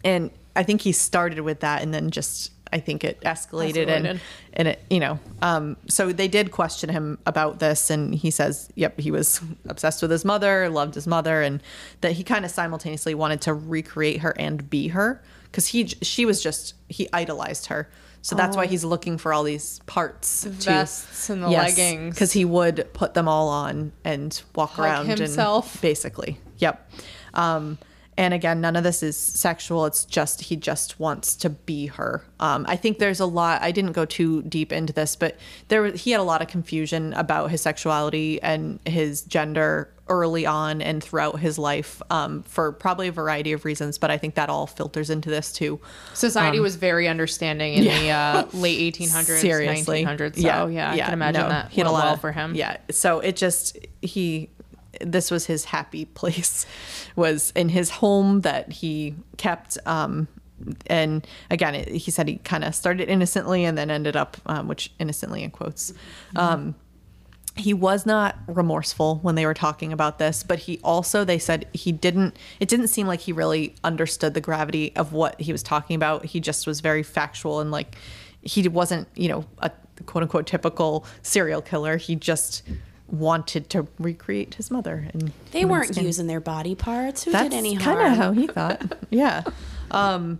and i think he started with that and then just i think it escalated, Escalated. and and it you know um, so they did question him about this and he says yep he was obsessed with his mother loved his mother and that he kind of simultaneously wanted to recreate her and be her because he she was just he idolized her so that's why he's looking for all these parts Oh. vests and the leggings. because he would put them all on and walk Hug around himself. and basically yep um and again none of this is sexual. It's just he just wants to be her. Um i think there's a lot i didn't go too deep into this but there was- he had a lot of confusion about his sexuality and his gender early on and throughout his life um, for probably a variety of reasons but i think that all filters into this too. Society was very understanding in the uh, late 1800s, seriously. 1900s. So yeah, I can imagine no, that he had a lot well of- for him. Yeah, so it just he this was his happy place was in his home that he kept um and again it, he said he kind of started innocently and then ended up um, which innocently in quotes um he was not remorseful when they were talking about this but he also they said he didn't it didn't seem like he really understood the gravity of what he was talking about. He just was very factual and like he wasn't you know a quote unquote typical serial killer. He just wanted to recreate his mother and They weren't and- using their body parts. Who that's did any harm? kind of how he thought. yeah. Um,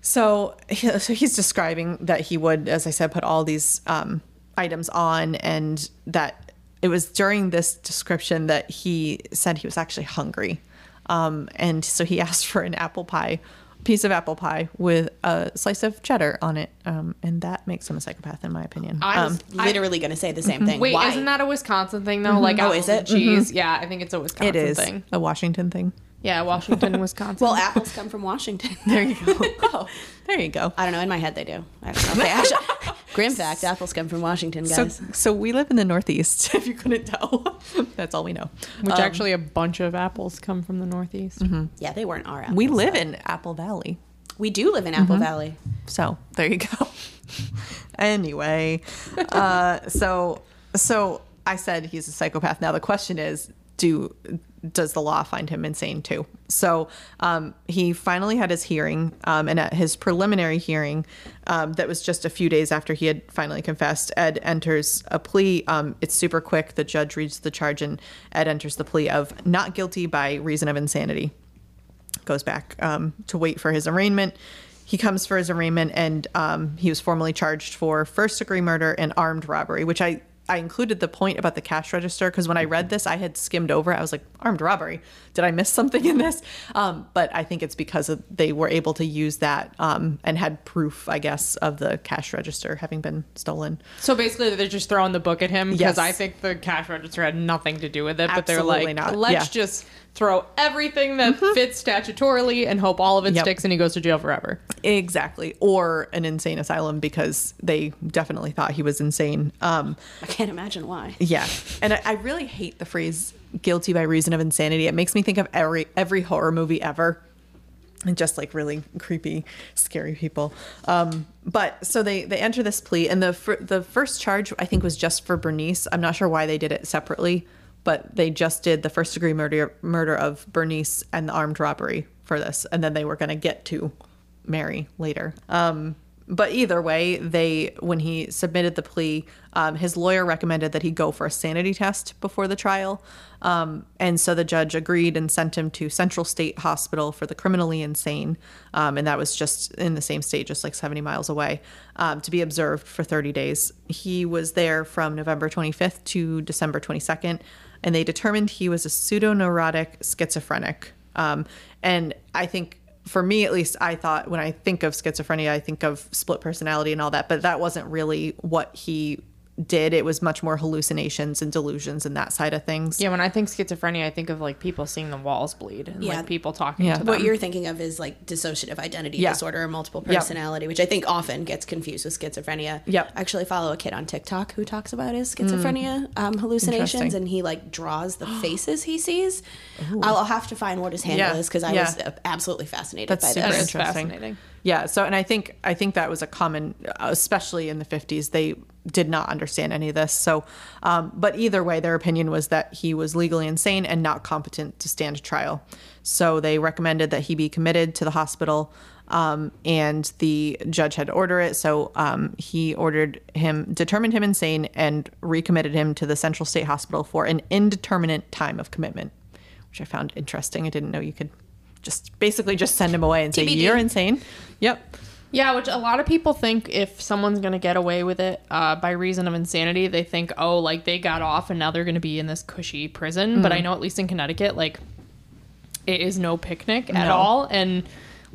so, so he's describing that he would, as I said, put all these um, items on, and that it was during this description that he said he was actually hungry, um, and so he asked for an apple pie, piece of apple pie with a slice of cheddar on it, um, and that makes him a psychopath, in my opinion. I Um, was I- Literally going to say the same thing. Wait, Why? isn't that a Wisconsin thing though? Like, Oh, apples is it? and Cheese. Yeah, I think it's a Wisconsin it is thing. a Washington thing. Yeah, Washington, Wisconsin. well, apples come from Washington. There you go. oh, there you go. I don't know. In my head, they do. I don't know. Okay, actually, grim fact: apples come from Washington, So, guys. so we live in the Northeast, if you couldn't tell. That's all we know. which Um, actually a bunch of apples come from the Northeast. yeah, they weren't our apples. we live though. in Apple Valley. We do live in Apple Valley. So there you go. anyway, uh, so so I said he's a psychopath. Now the question is, do does the law find him insane too? So um, he finally had his hearing, um, and at his preliminary hearing, um, that was just a few days after he had finally confessed. Ed enters a plea. Um, it's super quick. The judge reads the charge, and Ed enters the plea of not guilty by reason of insanity goes back um, to wait for his arraignment. He comes for his arraignment, and um, he was formally charged for first degree murder and armed robbery, which I. I included the point about the cash register because when I read this, I had skimmed over. it. I was like, armed robbery. Did I miss something in this? Um, but I think it's because of, they were able to use that um, and had proof, I guess, of the cash register having been stolen. So basically, they're just throwing the book at him because Yes. I think the cash register had nothing to do with it. But they're like, not. let's Yeah. just throw everything that fits statutorily and hope all of it Yep. sticks and he goes to jail forever. Exactly. Or an insane asylum because they definitely thought he was insane. Um, I can't imagine why. Yeah, and I, I really hate the phrase "guilty by reason of insanity." It makes me think of every every horror movie ever, and just like really creepy, scary people. Um, but so they they enter this plea, and the fir- the first charge I think was just for Bernice. I'm not sure why they did it separately, but they just did the first degree murder murder of Bernice and the armed robbery for this, and then they were going to get to Mary later. Um, but either way, they when he submitted the plea, um, his lawyer recommended that he go for a sanity test before the trial, um, and so the judge agreed and sent him to Central State Hospital for the criminally insane, um, and that was just in the same state, just like 70 miles away, um, to be observed for 30 days. He was there from November 25th to December 22nd, and they determined he was a pseudoneurotic schizophrenic, um, and I think for me at least i thought when i think of schizophrenia i think of split personality and all that but that wasn't really what he did. It was much more hallucinations and delusions and that side of things. Yeah, when I think schizophrenia, I think of like people seeing the walls bleed and Yeah. like people talking Yeah. to them. What you're thinking of is like dissociative identity Yeah. disorder or multiple Yep. personality, which I think often gets confused with schizophrenia. Yep. I actually follow a kid on TikTok who talks about his schizophrenia um, hallucinations, and he like draws the faces he sees. I'll, I'll have to find what his handle Yeah. is because I Yeah. was uh, absolutely fascinated That's by super this. That is interesting. fascinating. Yeah. So, and I think I think that was a common, especially in the fifties. They did not understand any of this. So, um, but either way, their opinion was that he was legally insane and not competent to stand trial. So they recommended that he be committed to the hospital. Um, and the judge had to order it. So um, he ordered him, determined him insane, and recommitted him to the Central State Hospital for an indeterminate time of commitment, which I found interesting. I didn't know you could just basically just send him away and say TBD. you're insane. Yep. Yeah, which a lot of people think if someone's going to get away with it uh, by reason of insanity, they think, oh, like they got off and now they're going to be in this cushy prison. But I know at least in Connecticut, like it is no picnic at all. And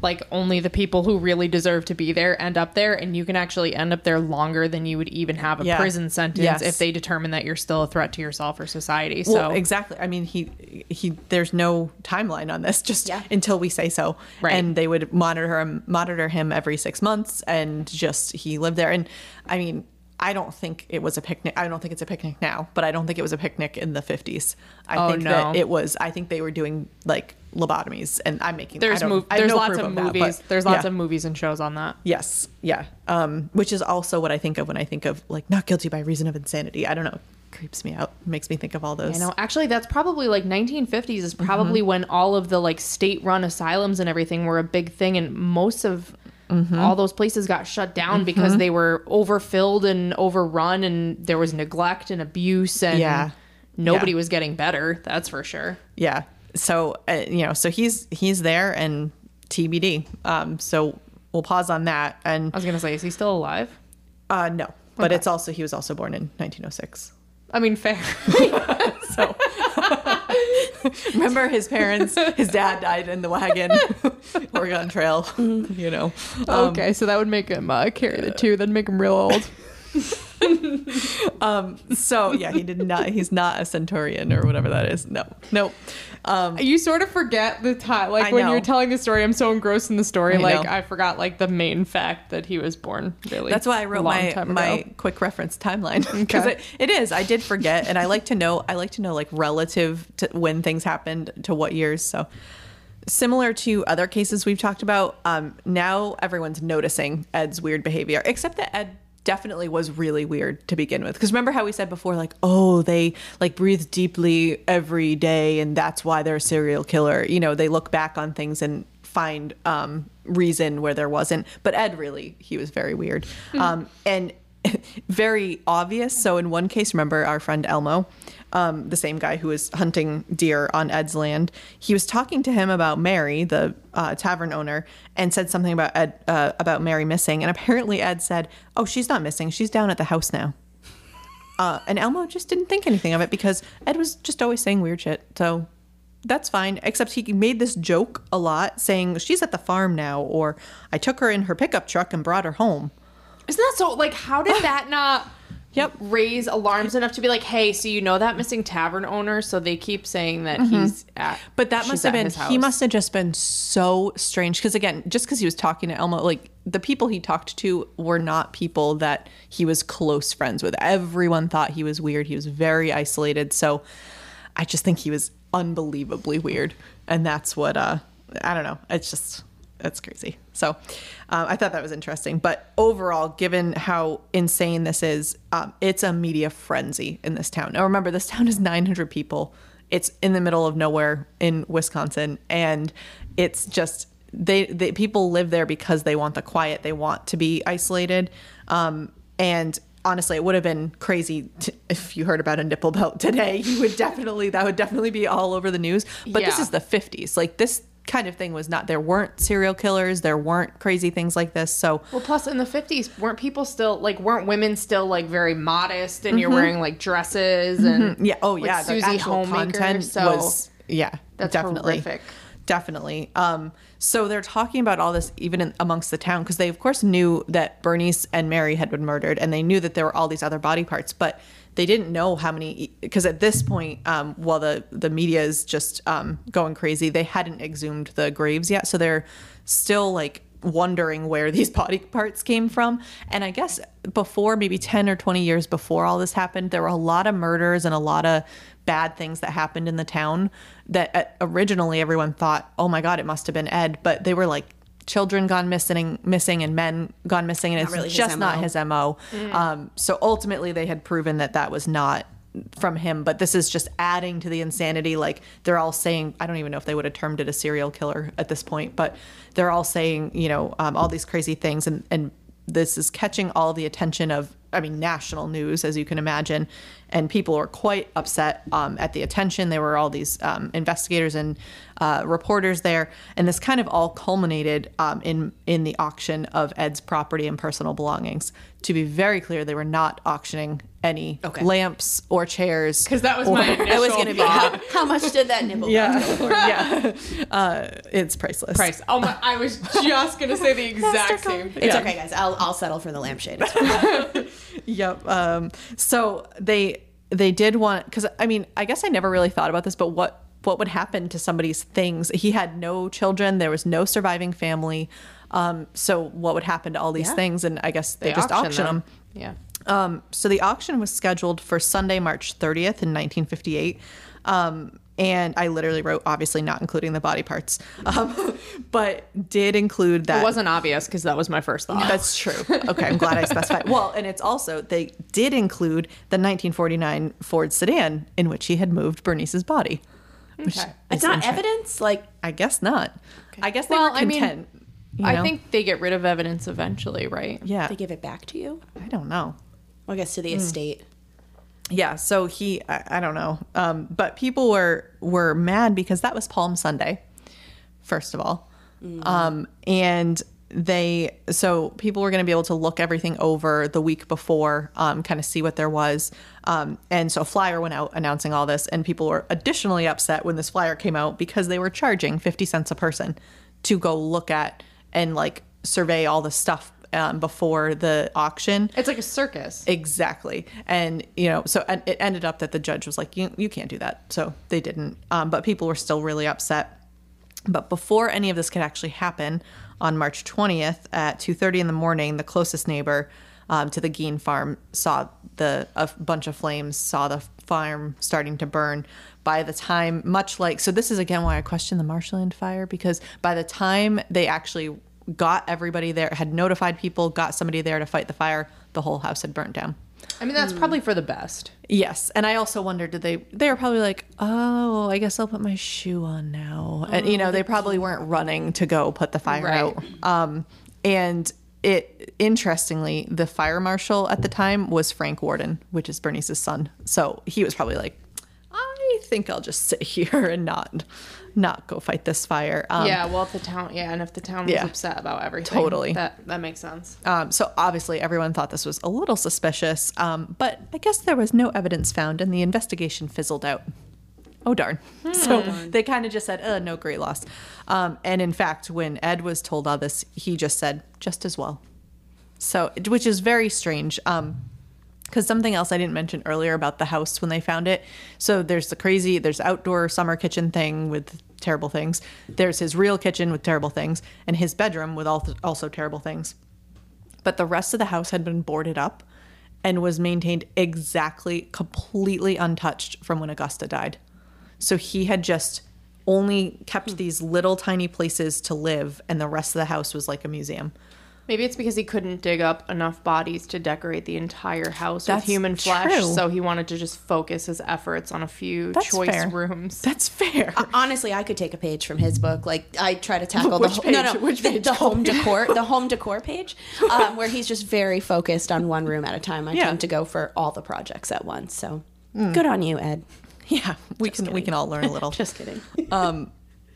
like only the people who really deserve to be there end up there. And you can actually end up there longer than you would even have a Yeah. prison sentence Yes. if they determine that you're still a threat to yourself or society. Well, so exactly. I mean, he he. There's no timeline on this. Just Yeah. until we say so. Right. And they would monitor him, monitor him every six months, and just he lived there. And I mean, I don't think it was a picnic. I don't think it's a picnic now, but I don't think it was a picnic in the 50s. I Oh, think no. that it was. I think they were doing like lobotomies, and I'm making. there's I don't- mov- there's no lots of that, but movies. there's lots yeah. of movies and shows on that. Yes, yeah. Um, which is also what I think of when I think of like not guilty by reason of insanity. I don't know, creeps me out, makes me think of all those. I know. Actually, that's probably like 1950s is probably Mm-hmm. when all of the like state-run asylums and everything were a big thing, and most of Mm-hmm. all those places got shut down because they were overfilled and overrun, and there was neglect and abuse, and Yeah. nobody Yeah. was getting better. That's for sure. Yeah. So uh, you know, so he's he's there and TBD. Um, so we'll pause on that and I was gonna say, is he still alive? uh, no, but it's also he was also born in 1906. I mean, fair. So remember his parents, his dad died in the wagon, Oregon Trail. You know. Um, okay, so that would make him uh, carry the two. That'd make him real old. So yeah, he did not. He's not a centurion or whatever that is. No, no. Um, You sort of forget the time, like I when know. you're telling the story. I'm so engrossed in the story, I like know. I forgot like the main fact that he was born. Really, That's why I wrote my my quick reference timeline because Okay. it, it is. I did forget, and I like to know. I like to know like relative to when things happened to what years. So similar to other cases we've talked about, um, now everyone's noticing Ed's weird behavior, except that Ed definitely was really weird to begin with. Because remember how we said before like oh they like breathe deeply every day and that's why they're a serial killer. You know they look back on things and find um reason where there wasn't. But ed really he was very weird. Um and very obvious. So in one case remember our friend elmo um, the same guy who was hunting deer on Ed's land. He was talking to him about Mary, the uh, tavern owner, and said something about Ed uh, about Mary missing. And apparently Ed said, "Oh, she's not missing. She's down at the house now." Uh, and Elmo just didn't think anything of it because Ed was just always saying weird shit. So that's fine. Except he made this joke a lot, saying she's at the farm now, or I took her in her pickup truck and brought her home. Isn't that so? Like, how did that not? Yep. Raise alarms enough to be like, hey, so you know that missing tavern owner? So they keep saying that he's at. Mm-hmm. But that must have been he must have just been so strange because again, just because he was talking to Elmo, like the people he talked to were not people that he was close friends with. Everyone thought he was weird. He was very isolated. So I just think he was unbelievably weird, and that's what uh I don't know. It's just that's crazy. So um, I thought that was interesting. But overall, given how insane this is, um, it's a media frenzy in this town. Now remember, this town is 900 people. It's in the middle of nowhere in Wisconsin, and it's just they, they people live there because they want the quiet. They want to be isolated, um, and honestly, it would have been crazy to, if you heard about a nipple belt today. You would definitely that would definitely be all over the news. But this is the 50s. Like this kind of thing was not there weren't serial killers, there weren't crazy things like this. So Well, plus in the 50s, weren't people still, like, weren't women still, like, very modest and you're mm-hmm. wearing, like, dresses and. Mm-hmm. yeah, oh like, yeah, the Susie actual Homemaker, so was yeah, that's definitely. horrific. Definitely. Um, so they're talking about all this even in, amongst the town because they, of course, knew that Bernice and Mary had been murdered, and they knew that there were all these other body parts, but they didn't know how many. Because at this point, um, while the the media is just um, going crazy, they hadn't exhumed the graves yet, so they're still like wondering where these body parts came from. And I guess before, maybe 10 or 20 years before all this happened, there were a lot of murders and a lot of bad things that happened in the town that uh, originally everyone thought, oh my God, it must have been Ed. But they were like, children gone missing missing and men gone missing and it's really his just not his mo um, so ultimately they had proven that that was not from him but this is just adding to the insanity. Like they're all saying i don't even know if they would have termed it a serial killer at this point but they're all saying you know um, all these crazy things and and this is catching all the attention of i mean national news as you can imagine and people were quite upset um, at the attention. There were all these um, investigators and uh, reporters there and this kind of all culminated um, in in the auction of ed's property and personal belongings to be very clear they were not auctioning any Okay. lamps or chairs Because that was or- my initial It was going to be how, how much did that nibble? yeah yeah uh, it's priceless price. Oh my! I was just gonna say the exact same thing. It's Yeah. okay, guys. I'll I'll settle for the lampshade. Yep. Um, so they they did want because I mean I guess I never really thought about this, but what what would happen to somebody's things? He had no children. There was no surviving family. Um, so what would happen to all these Yeah. things? And I guess they, just auction them. Yeah. Um, so the auction was scheduled for Sunday, March 30th in 1958. Um, and I literally wrote, obviously not including the body parts, um, but did include that. It wasn't obvious because that was my first thought. That's true. Okay, I'm glad I specified. Well, and it's also they did include the 1949 Ford sedan in which he had moved Bernice's body. Which Okay. it's not evidence. Like I guess not. I guess they Well, were I mean, content. you I think they get rid of evidence eventually, right? Yeah. they give it back to you. I don't know. Well, I guess to the estate. Yeah. So he, I, I don't know. Um, but people were were mad because that was Palm Sunday. First of all, um, and they so people were going to be able to look everything over the week before, um, kind of see what there was. Um, and so a flyer went out announcing all this, and people were additionally upset when this flyer came out because they were charging fifty cents a person to go look at and like survey all the stuff um, before the auction. It's like a circus. Exactly. And, you know, so and it ended up that the judge was like, you, you can't do that. So they didn't. Um, but people were still really upset. But before any of this could actually happen, on March 20th at 2:30 in the morning, the closest neighbor um, to the Gein farm saw the a bunch of flames, saw the farm starting to burn. By the time, much like, so this is again why I question the marshland fire because by the time they actually got everybody there, had notified people, got somebody there to fight the fire, the whole house had burnt down. I mean, that's probably for the best. Yes, and I also wondered did they they were probably like, "Oh, I guess I'll put my shoe on now." And you know, they probably weren't running to go put the fire Right. out. Um and it interestingly, the fire marshal at the time was Frank Worden, which is Bernice's son. So he was probably like, "I think I'll just sit here and not not go fight this fire." Um, yeah, well, if the town, yeah, and if the town was Yeah. upset about everything, Totally. that that makes sense. Um, so obviously, everyone thought this was a little suspicious, um, but I guess there was no evidence found, and the investigation fizzled out. Oh darn! So they kind of just said, "Uh, no great loss." Um, and in fact, when Ed was told all this, he just said, "Just as well." So, which is very strange. Um, because something else I didn't mention earlier about the house when they found it. So there's the crazy, there's outdoor summer kitchen thing with terrible things. There's his real kitchen with terrible things, and his bedroom with al- also terrible things. But the rest of the house had been boarded up and was maintained exactly, completely untouched from when Augusta died. So he had just only kept these little tiny places to live, and the rest of the house was like a museum. Maybe it's because he couldn't dig up enough bodies to decorate the entire house That's with human flesh, true. so he wanted to just focus his efforts on a few That's choice fair. rooms. That's fair. Uh, honestly, I could take a page from his book. Like I try to tackle Which the whole, no, page? no, Which the, page? the home decor, the home decor page, um, where he's just very focused on one room at a time. I Yeah. tend to go for all the projects at once. So hmm. good on you, Ed. yeah, we can we can all learn a little. Just kidding. Um,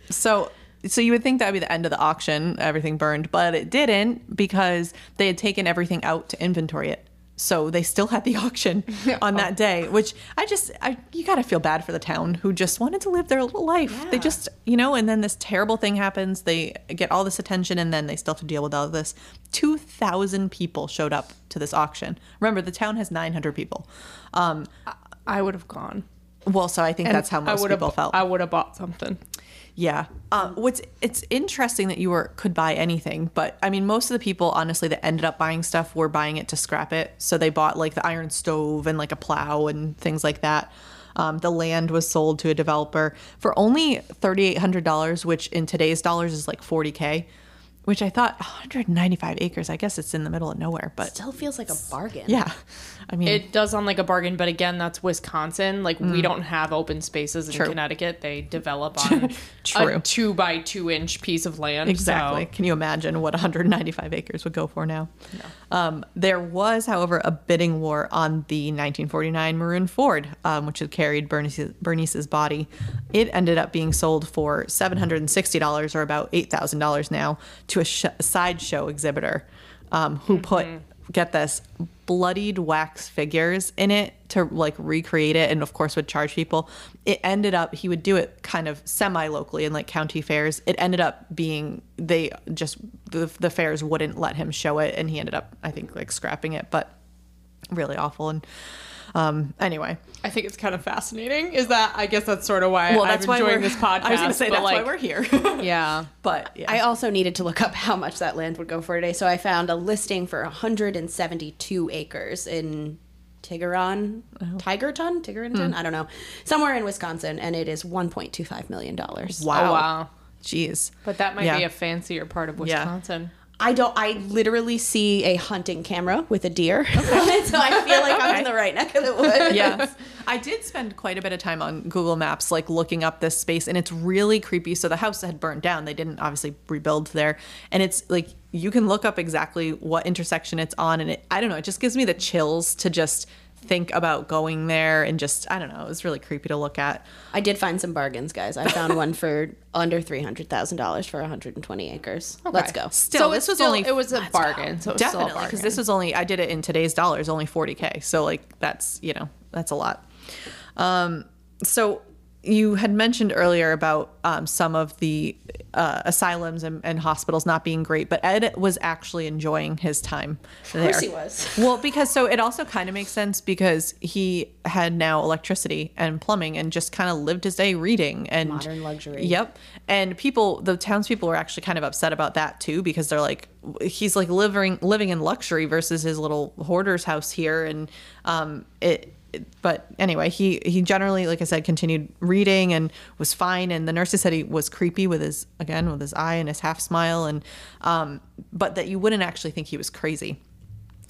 so so you would think that would be the end of the auction, everything burned, but it didn't because they had taken everything out to inventory it. So they still had the auction on that day, which I just, I, you got to feel bad for the town who just wanted to live their little life. They just, you know, and then this terrible thing happens. They get all this attention and then they still have to deal with all of this. 2,000 people showed up to this auction. Remember, the town has 900 people. Um, I would have gone. well, so I think that's how most people felt. I would have bought something. Yeah. Uh, what's it's interesting that you were could buy anything, but I mean, most of the people honestly that ended up buying stuff were buying it to scrap it. So they bought like the iron stove and like a plow and things like that. Um, the land was sold to a developer for only thirty eight hundred dollars, which in today's dollars is like forty k. Which I thought 195 acres. I guess it's in the middle of nowhere, but Still feels like a bargain. yeah. I mean, It does sound like a bargain, but again, that's Wisconsin. Like we don't have open spaces in Mm. True. Connecticut. They develop on a two by two inch piece of land. Exactly. So Can you imagine what 195 acres would go for now? Um, there was, however, a bidding war on the 1949 Maroon Ford, um, which had carried Bernice's, Bernice's body. It ended up being sold for $760, or about $8,000 now, to a sh- sideshow exhibitor um, who put, get this, bloodied wax figures in it to like recreate it and of course would charge people. It ended up he would do it kind of semi locally in like county fairs. It ended up being they just the, the fairs wouldn't let him show it and he ended up i think like scrapping it but really awful. And um anyway I think it's kind of fascinating. Is that I guess that's sort of why well I'm that's why enjoying we're this podcast. i was gonna say that's like, why we're here Yeah. but yeah I also needed to look up how much that land would go for today, so I found a listing for 172 acres in Tigeron, Tigerton, Tigeronton, I don't know, somewhere in Wisconsin, and it is 1.25 million dollars. wow Oh, wow. jeez But that might Yeah. be a fancier part of Yeah. I don't. I literally see a hunting camera with a deer it, so I feel like I'm in the right neck of the woods. yes. I did spend quite a bit of time on Google Maps, like looking up this space, and it's really creepy. So the house had burned down. They didn't obviously rebuild there. And it's like you can look up exactly what intersection it's on. And it, I don't know, it just gives me the chills to just think about going there and just, I don't know, it was really creepy to look at. I did find some bargains, guys. I found one for under three hundred thousand dollars for 120 acres. Let's go. Still, So this was still- only it was a bargain. So it was still a definitely because this was only I did it in today's dollars, only 40k. So like that's you know that's a lot. Um, so you had mentioned earlier about um, some of the uh, asylums and, and hospitals not being great, but Ed was actually enjoying his time there. course he was. Well, because so it also kind of makes sense because he had now electricity and plumbing and just kind of lived his day reading and Modern luxury. Yep. And people, the townspeople were actually kind of upset about that too because they're like, he's like living living in luxury versus his little hoarder's house here, and um, it. But anyway, he he generally, like I said, continued reading and was fine. And the nurses said he was creepy with his again with his eye and his half smile, and um, but that you wouldn't actually think he was crazy.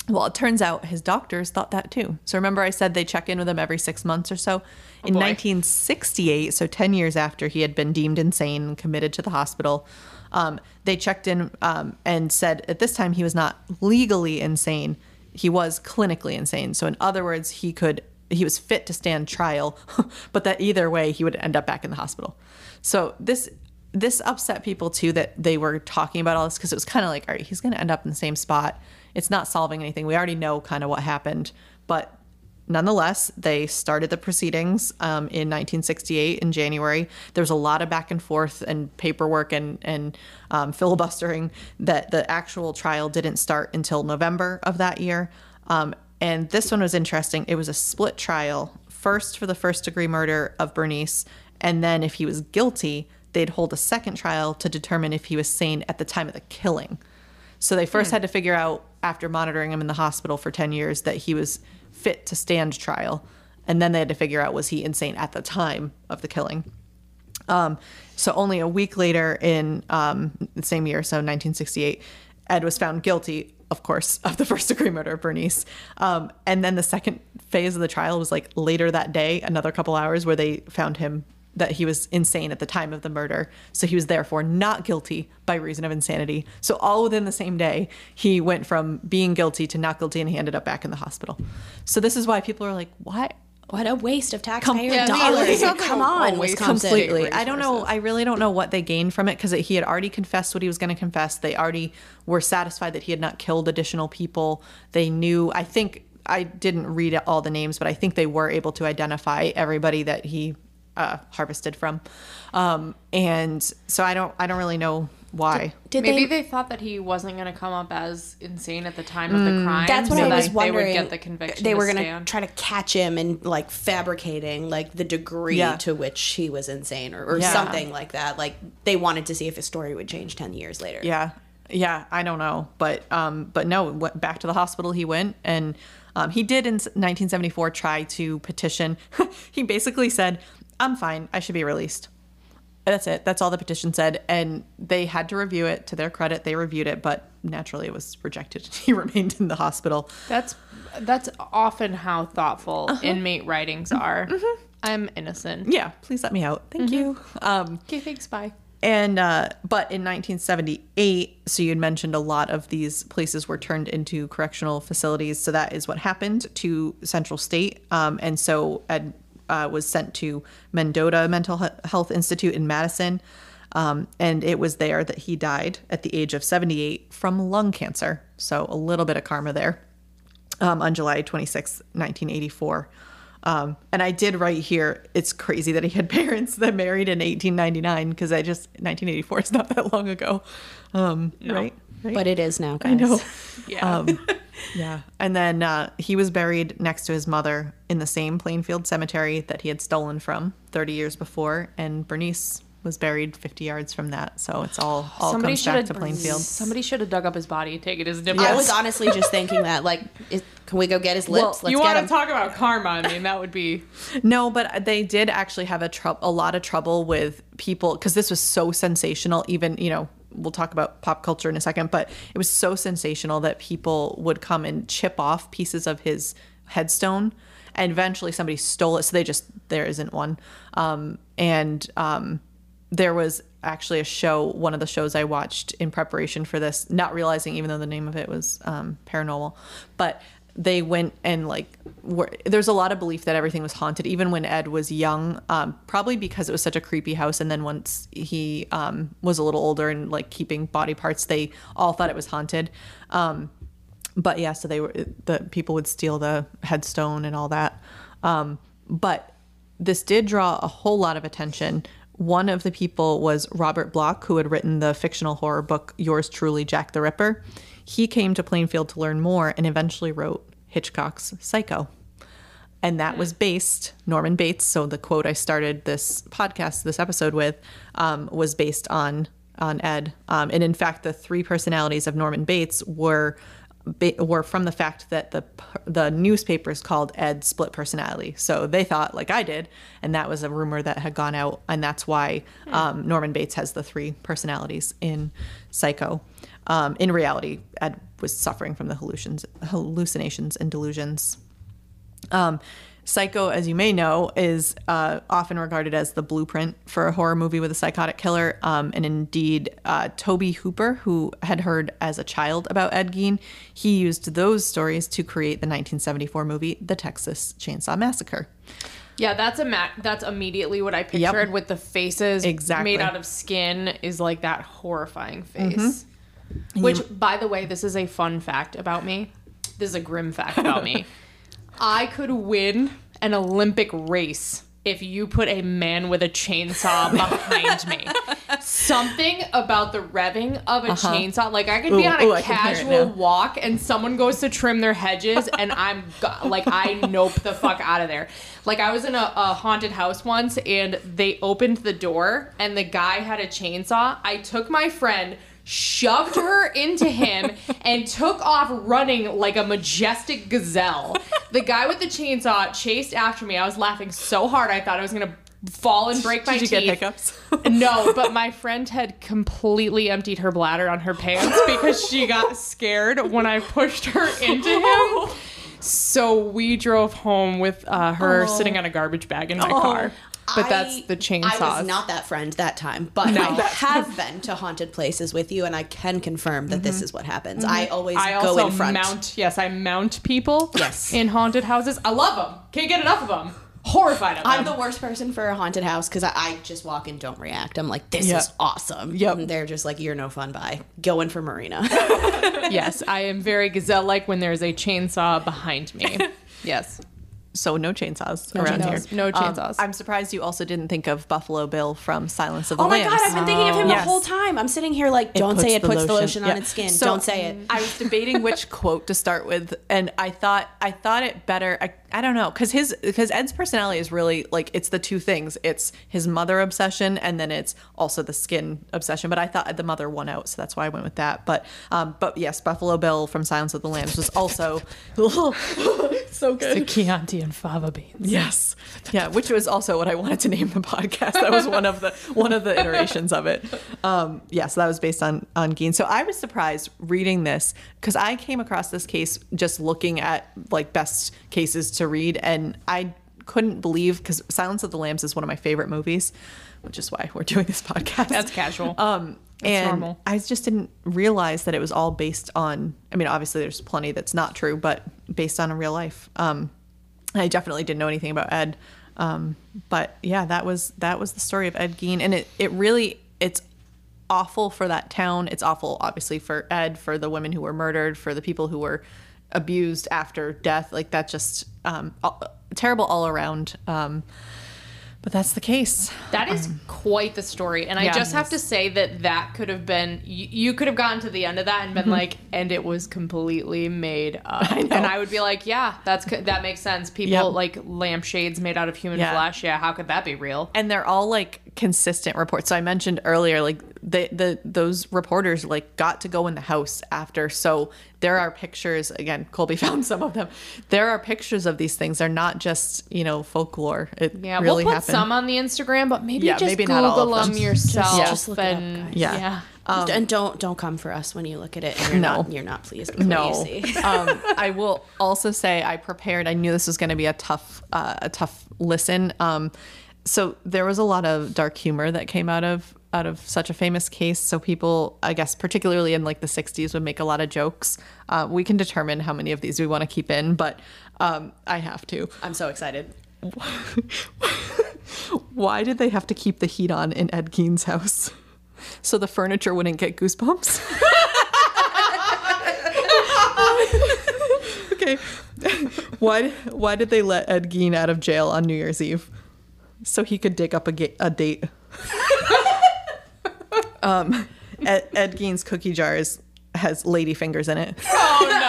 Well, it turns out his doctors thought that too. So remember, I said they check in with him every six months or so. In boy. 1968, so 10 years after he had been deemed insane and committed to the hospital, um, they checked in um, and said at this time he was not legally insane. He was clinically insane. So, in other words, he could he was fit to stand trial, but that either way he would end up back in the hospital. So this this upset people too that they were talking about all this because it was kind of like, all right, he's going to end up in the same spot. It's not solving anything. We already know kind of what happened, but nonetheless, they started the proceedings um, in 1968 in January. There was a lot of back and forth and paperwork and and um, filibustering that the actual trial didn't start until November of that year. Um, and this one was interesting. It was a split trial. First for the first degree murder of Bernice, and then if he was guilty, they'd hold a second trial to determine if he was sane at the time of the killing. So they first had to figure out, after monitoring him in the hospital for 10 years, that he was fit to stand trial. And then they had to figure out, was he insane at the time of the killing? Um, so only a week later in um, the same year, so 1968, Ed was found guilty, of course, of the first degree murder of Bernice. Um, and then the second phase of the trial was like later that day, another couple hours, where they found him that he was insane at the time of the murder. So he was therefore not guilty by reason of insanity. So all within the same day, he went from being guilty to not guilty and he ended up back in the hospital. So this is why people are like, why? What a waste of taxpayer yeah, dollars. like Come on, Wisconsin. completely. I don't know. I really don't know what they gained from it because he had already confessed what he was going to confess. They already were satisfied that he had not killed additional people. They knew. I think I didn't read all the names, but I think they were able to identify everybody that he uh, harvested from. Um, and so I don't I don't really know why. Did Maybe they? they, thought that he wasn't going to come up as insane at the time of the crime. That's what so I was that wondering. They would get the conviction. They were gonna stand. try to catch him and like fabricating like the degree Yeah. to which he was insane or, or Yeah. something like that. Like they wanted to see if his story would change ten years later. Yeah, yeah, I don't know, but um, but no, went back to the hospital he went, and um, he did in 1974 try to petition. he basically said, "I'm fine. I should be released." And That's it. That's all the petition said, and they had to review it. To their credit, they reviewed it, but naturally, it was rejected. He remained in the hospital. That's that's often how thoughtful Uh-huh. inmate writings are. Mm-hmm. I'm innocent. Yeah, please let me out. Thank you. Um, Okay, thanks. Bye. And uh, but in 1978, so you'd mentioned a lot of these places were turned into correctional facilities. So that is what happened to Central State. Um, and so Ed uh, was sent to Mendota Mental Health Institute in Madison. Um, and it was there that he died at the age of 78 from lung cancer. So a little bit of karma there um, on July 26, 1984. Um, and I did write here, it's crazy that he had parents that married in 1899 because I just, 1984 is not that long ago. Um, Right? Right? But it is now, guys. I know. Yeah. Yeah. And then uh, he was buried next to his mother in the same Plainfield cemetery that he had stolen from 30 years before. And Bernice was buried 50 yards from that. So it's all, all somebody comes should back have to Plainfield. Somebody should have dug up his body, and taken his nipples. I was honestly just thinking that, like, is, can we go get his lips? Let's you want him. to talk about karma? I mean, that would be. No, but they did actually have a trou- a lot of trouble with people because this was so sensational. Even you know, we'll talk about pop culture in a second, but it was so sensational that people would come and chip off pieces of his headstone, and eventually somebody stole it. So they just there isn't one, um, and um, there was actually a show one of the shows i watched in preparation for this not realizing even though the name of it was um, paranormal but they went and like were, there's a lot of belief that everything was haunted even when ed was young um, probably because it was such a creepy house and then once he um, was a little older and like keeping body parts they all thought it was haunted. Um, but yeah so they were the people would steal the headstone and all that. Um, but this did draw a whole lot of attention. One of the people was robert bloch who had written the fictional horror book yours truly jack the ripper he came to plainfield to learn more and eventually wrote hitchcock's psycho. And that was based norman bates so the quote i started this podcast this episode with um, was based on on ed. Um, and in fact the three personalities of norman bates were were from the fact that the the newspapers called ed split personality. So they thought like i did and that was a rumor that had gone out and that's why um, norman bates has the three personalities in psycho um, in reality ed was suffering from the hallucinations hallucinations and delusions um, Psycho, as you may know, is uh, often regarded as the blueprint for a horror movie with a psychotic killer. Um, and indeed, uh, Tobe Hooper, who had heard as a child about Ed Gein, he used those stories to create the 1974 movie, The Texas Chainsaw Massacre. Yeah, that's a ma- that's immediately what I pictured with the faces Exactly. made out of skin is like that horrifying face. Which by the way, this is a fun fact about me. This is a grim fact about me. I could win an Olympic race if you put a man with a chainsaw behind me. Something about the revving of a chainsaw, like I could be Uh-huh. on Ooh, a ooh, I can hear it casual walk and someone goes to trim their hedges and I'm go- like I nope the fuck out of there. Like I was in a, a haunted house once and they opened the door and the guy had a chainsaw. I took my friend shoved her into him and took off running like a majestic gazelle. The guy with the chainsaw chased after me. I was laughing so hard I thought I was gonna fall and break my Did you teeth. get hiccups? No, but my friend had completely emptied her bladder on her pants because she got scared when I pushed her into him. So we drove home with uh, her sitting on a garbage bag in my car. But that's the chainsaws. I was not that friend that time, but I have been to haunted places with you, and I can confirm that this mm-hmm. is what happens. Mm-hmm. I always I go also in front. mount. Yes, I mount people. Yes. in haunted houses. I love them. Can't get enough of them. horrified of them. I'm them. the worst person for a haunted house because I, I just walk and don't react. I'm like, this Yeah. is awesome. Yep. And they're just like, you're no fun. Bye. Going for Marina. yes, I am very gazelle like when there's a chainsaw behind me. Yes. So no chainsaws around chainsaws. here. No Um, chainsaws. I'm surprised you also didn't think of Buffalo Bill from Silence of the Lambs. oh my Lambs. god, I've been thinking of him Yes. the whole time. I'm sitting here like, don't say it puts the lotion, on Yeah. its skin. So, don't say it. I was debating which quote to start with, and I thought I thought it better. I, I don't know because his because Ed's personality is really like it's the two things. It's his mother obsession, and then it's also the skin obsession. But I thought the mother won out, so that's why I went with that. But um, but yes, Buffalo Bill from Silence of the Lambs was also so good. Chianti and fava beans. Yes. Yeah, which was also what I wanted to name the podcast. That was one of the one of the iterations of it. Um, yeah, so that was based on on Gein. So I was surprised reading this because I came across this case just looking at like best cases to read, and I couldn't believe because Silence of the Lambs is one of my favorite movies, which is why we're doing this podcast. That's casual. Um, That's and normal. I just didn't realize that it was all based on. I mean, obviously, there's plenty that's not true, but based on a real life. Um, I definitely didn't know anything about Ed, um, but yeah, that was that was the story of Ed Gein, and it it really it's awful for that town. It's awful, obviously, for Ed, for the women who were murdered, for the people who were abused after death. Like that, just um, all, terrible all around. Um, but that's the case. That is quite the story. And I just have to say that that could have been, you, you could have gotten to the end of that and been like, and it was completely made up. Mm-hmm. I know. And I would be like, yeah, that's co- that makes sense. People Yep. like lampshades made out of human Yeah. flesh. Yeah, how could that be real? and they're all like consistent reports. So I mentioned earlier, like the the those reporters like got to go in the house after. So there are pictures. Again, Colby found some of them. There are pictures of these things. They're not just you know folklore. It Yeah, really we'll put happened. some on the Instagram, but maybe Yeah, just maybe not all Google them. them yourself Yeah. Just look it up, and guys. Yeah. yeah. and don't don't come for us when you look at it. And you're No. not, you're not pleased with what no. you see. um, I will also say I prepared. I knew this was going to be a tough, uh, a tough listen. Um, so there was a lot of dark humor that came out of out of such a famous case. So people, I guess, particularly in like the '60s, would make a lot of jokes. Uh, we can determine how many of these we want to keep in, but um, I have to. I'm so excited. Why did they have to keep the heat on in Ed Gein's house? So the furniture wouldn't get goosebumps? okay. Why why did they let Ed Gein out of jail on New Year's Eve? So he could dig up a, ga- a date. um, Ed, Ed Gein's cookie jar is, has lady fingers in it. Oh no.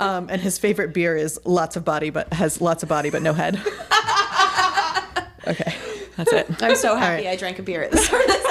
Um, and his favorite beer is lots of body, but has lots of body but no head. okay, that's it. I'm so happy right. I drank a beer at the start of this episode.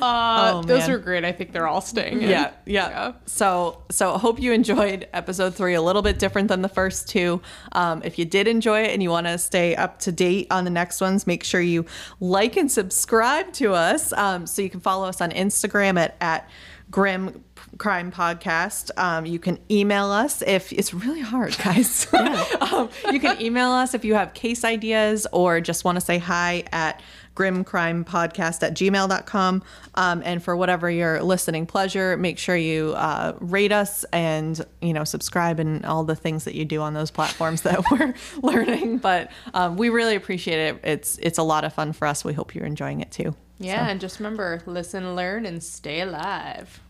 Uh, Oh, those are great. I think they're all staying. in. yeah, yeah. So, so I hope you enjoyed episode three. A little bit different than the first two. Um, if you did enjoy it and you want to stay up to date on the next ones, make sure you like and subscribe to us. Um, so you can follow us on Instagram at at Grimm Crime Podcast. Um, you can email us if it's really hard, guys. um, you can email us if you have case ideas or just want to say hi at grimmcrimepodcast at gmail.com. Um, and for whatever your listening pleasure, make sure you uh, rate us and, you know, subscribe and all the things that you do on those platforms that we're learning. But um, we really appreciate it. It's, it's a lot of fun for us. We hope you're enjoying it too. Yeah, and just remember, listen, learn, and stay alive.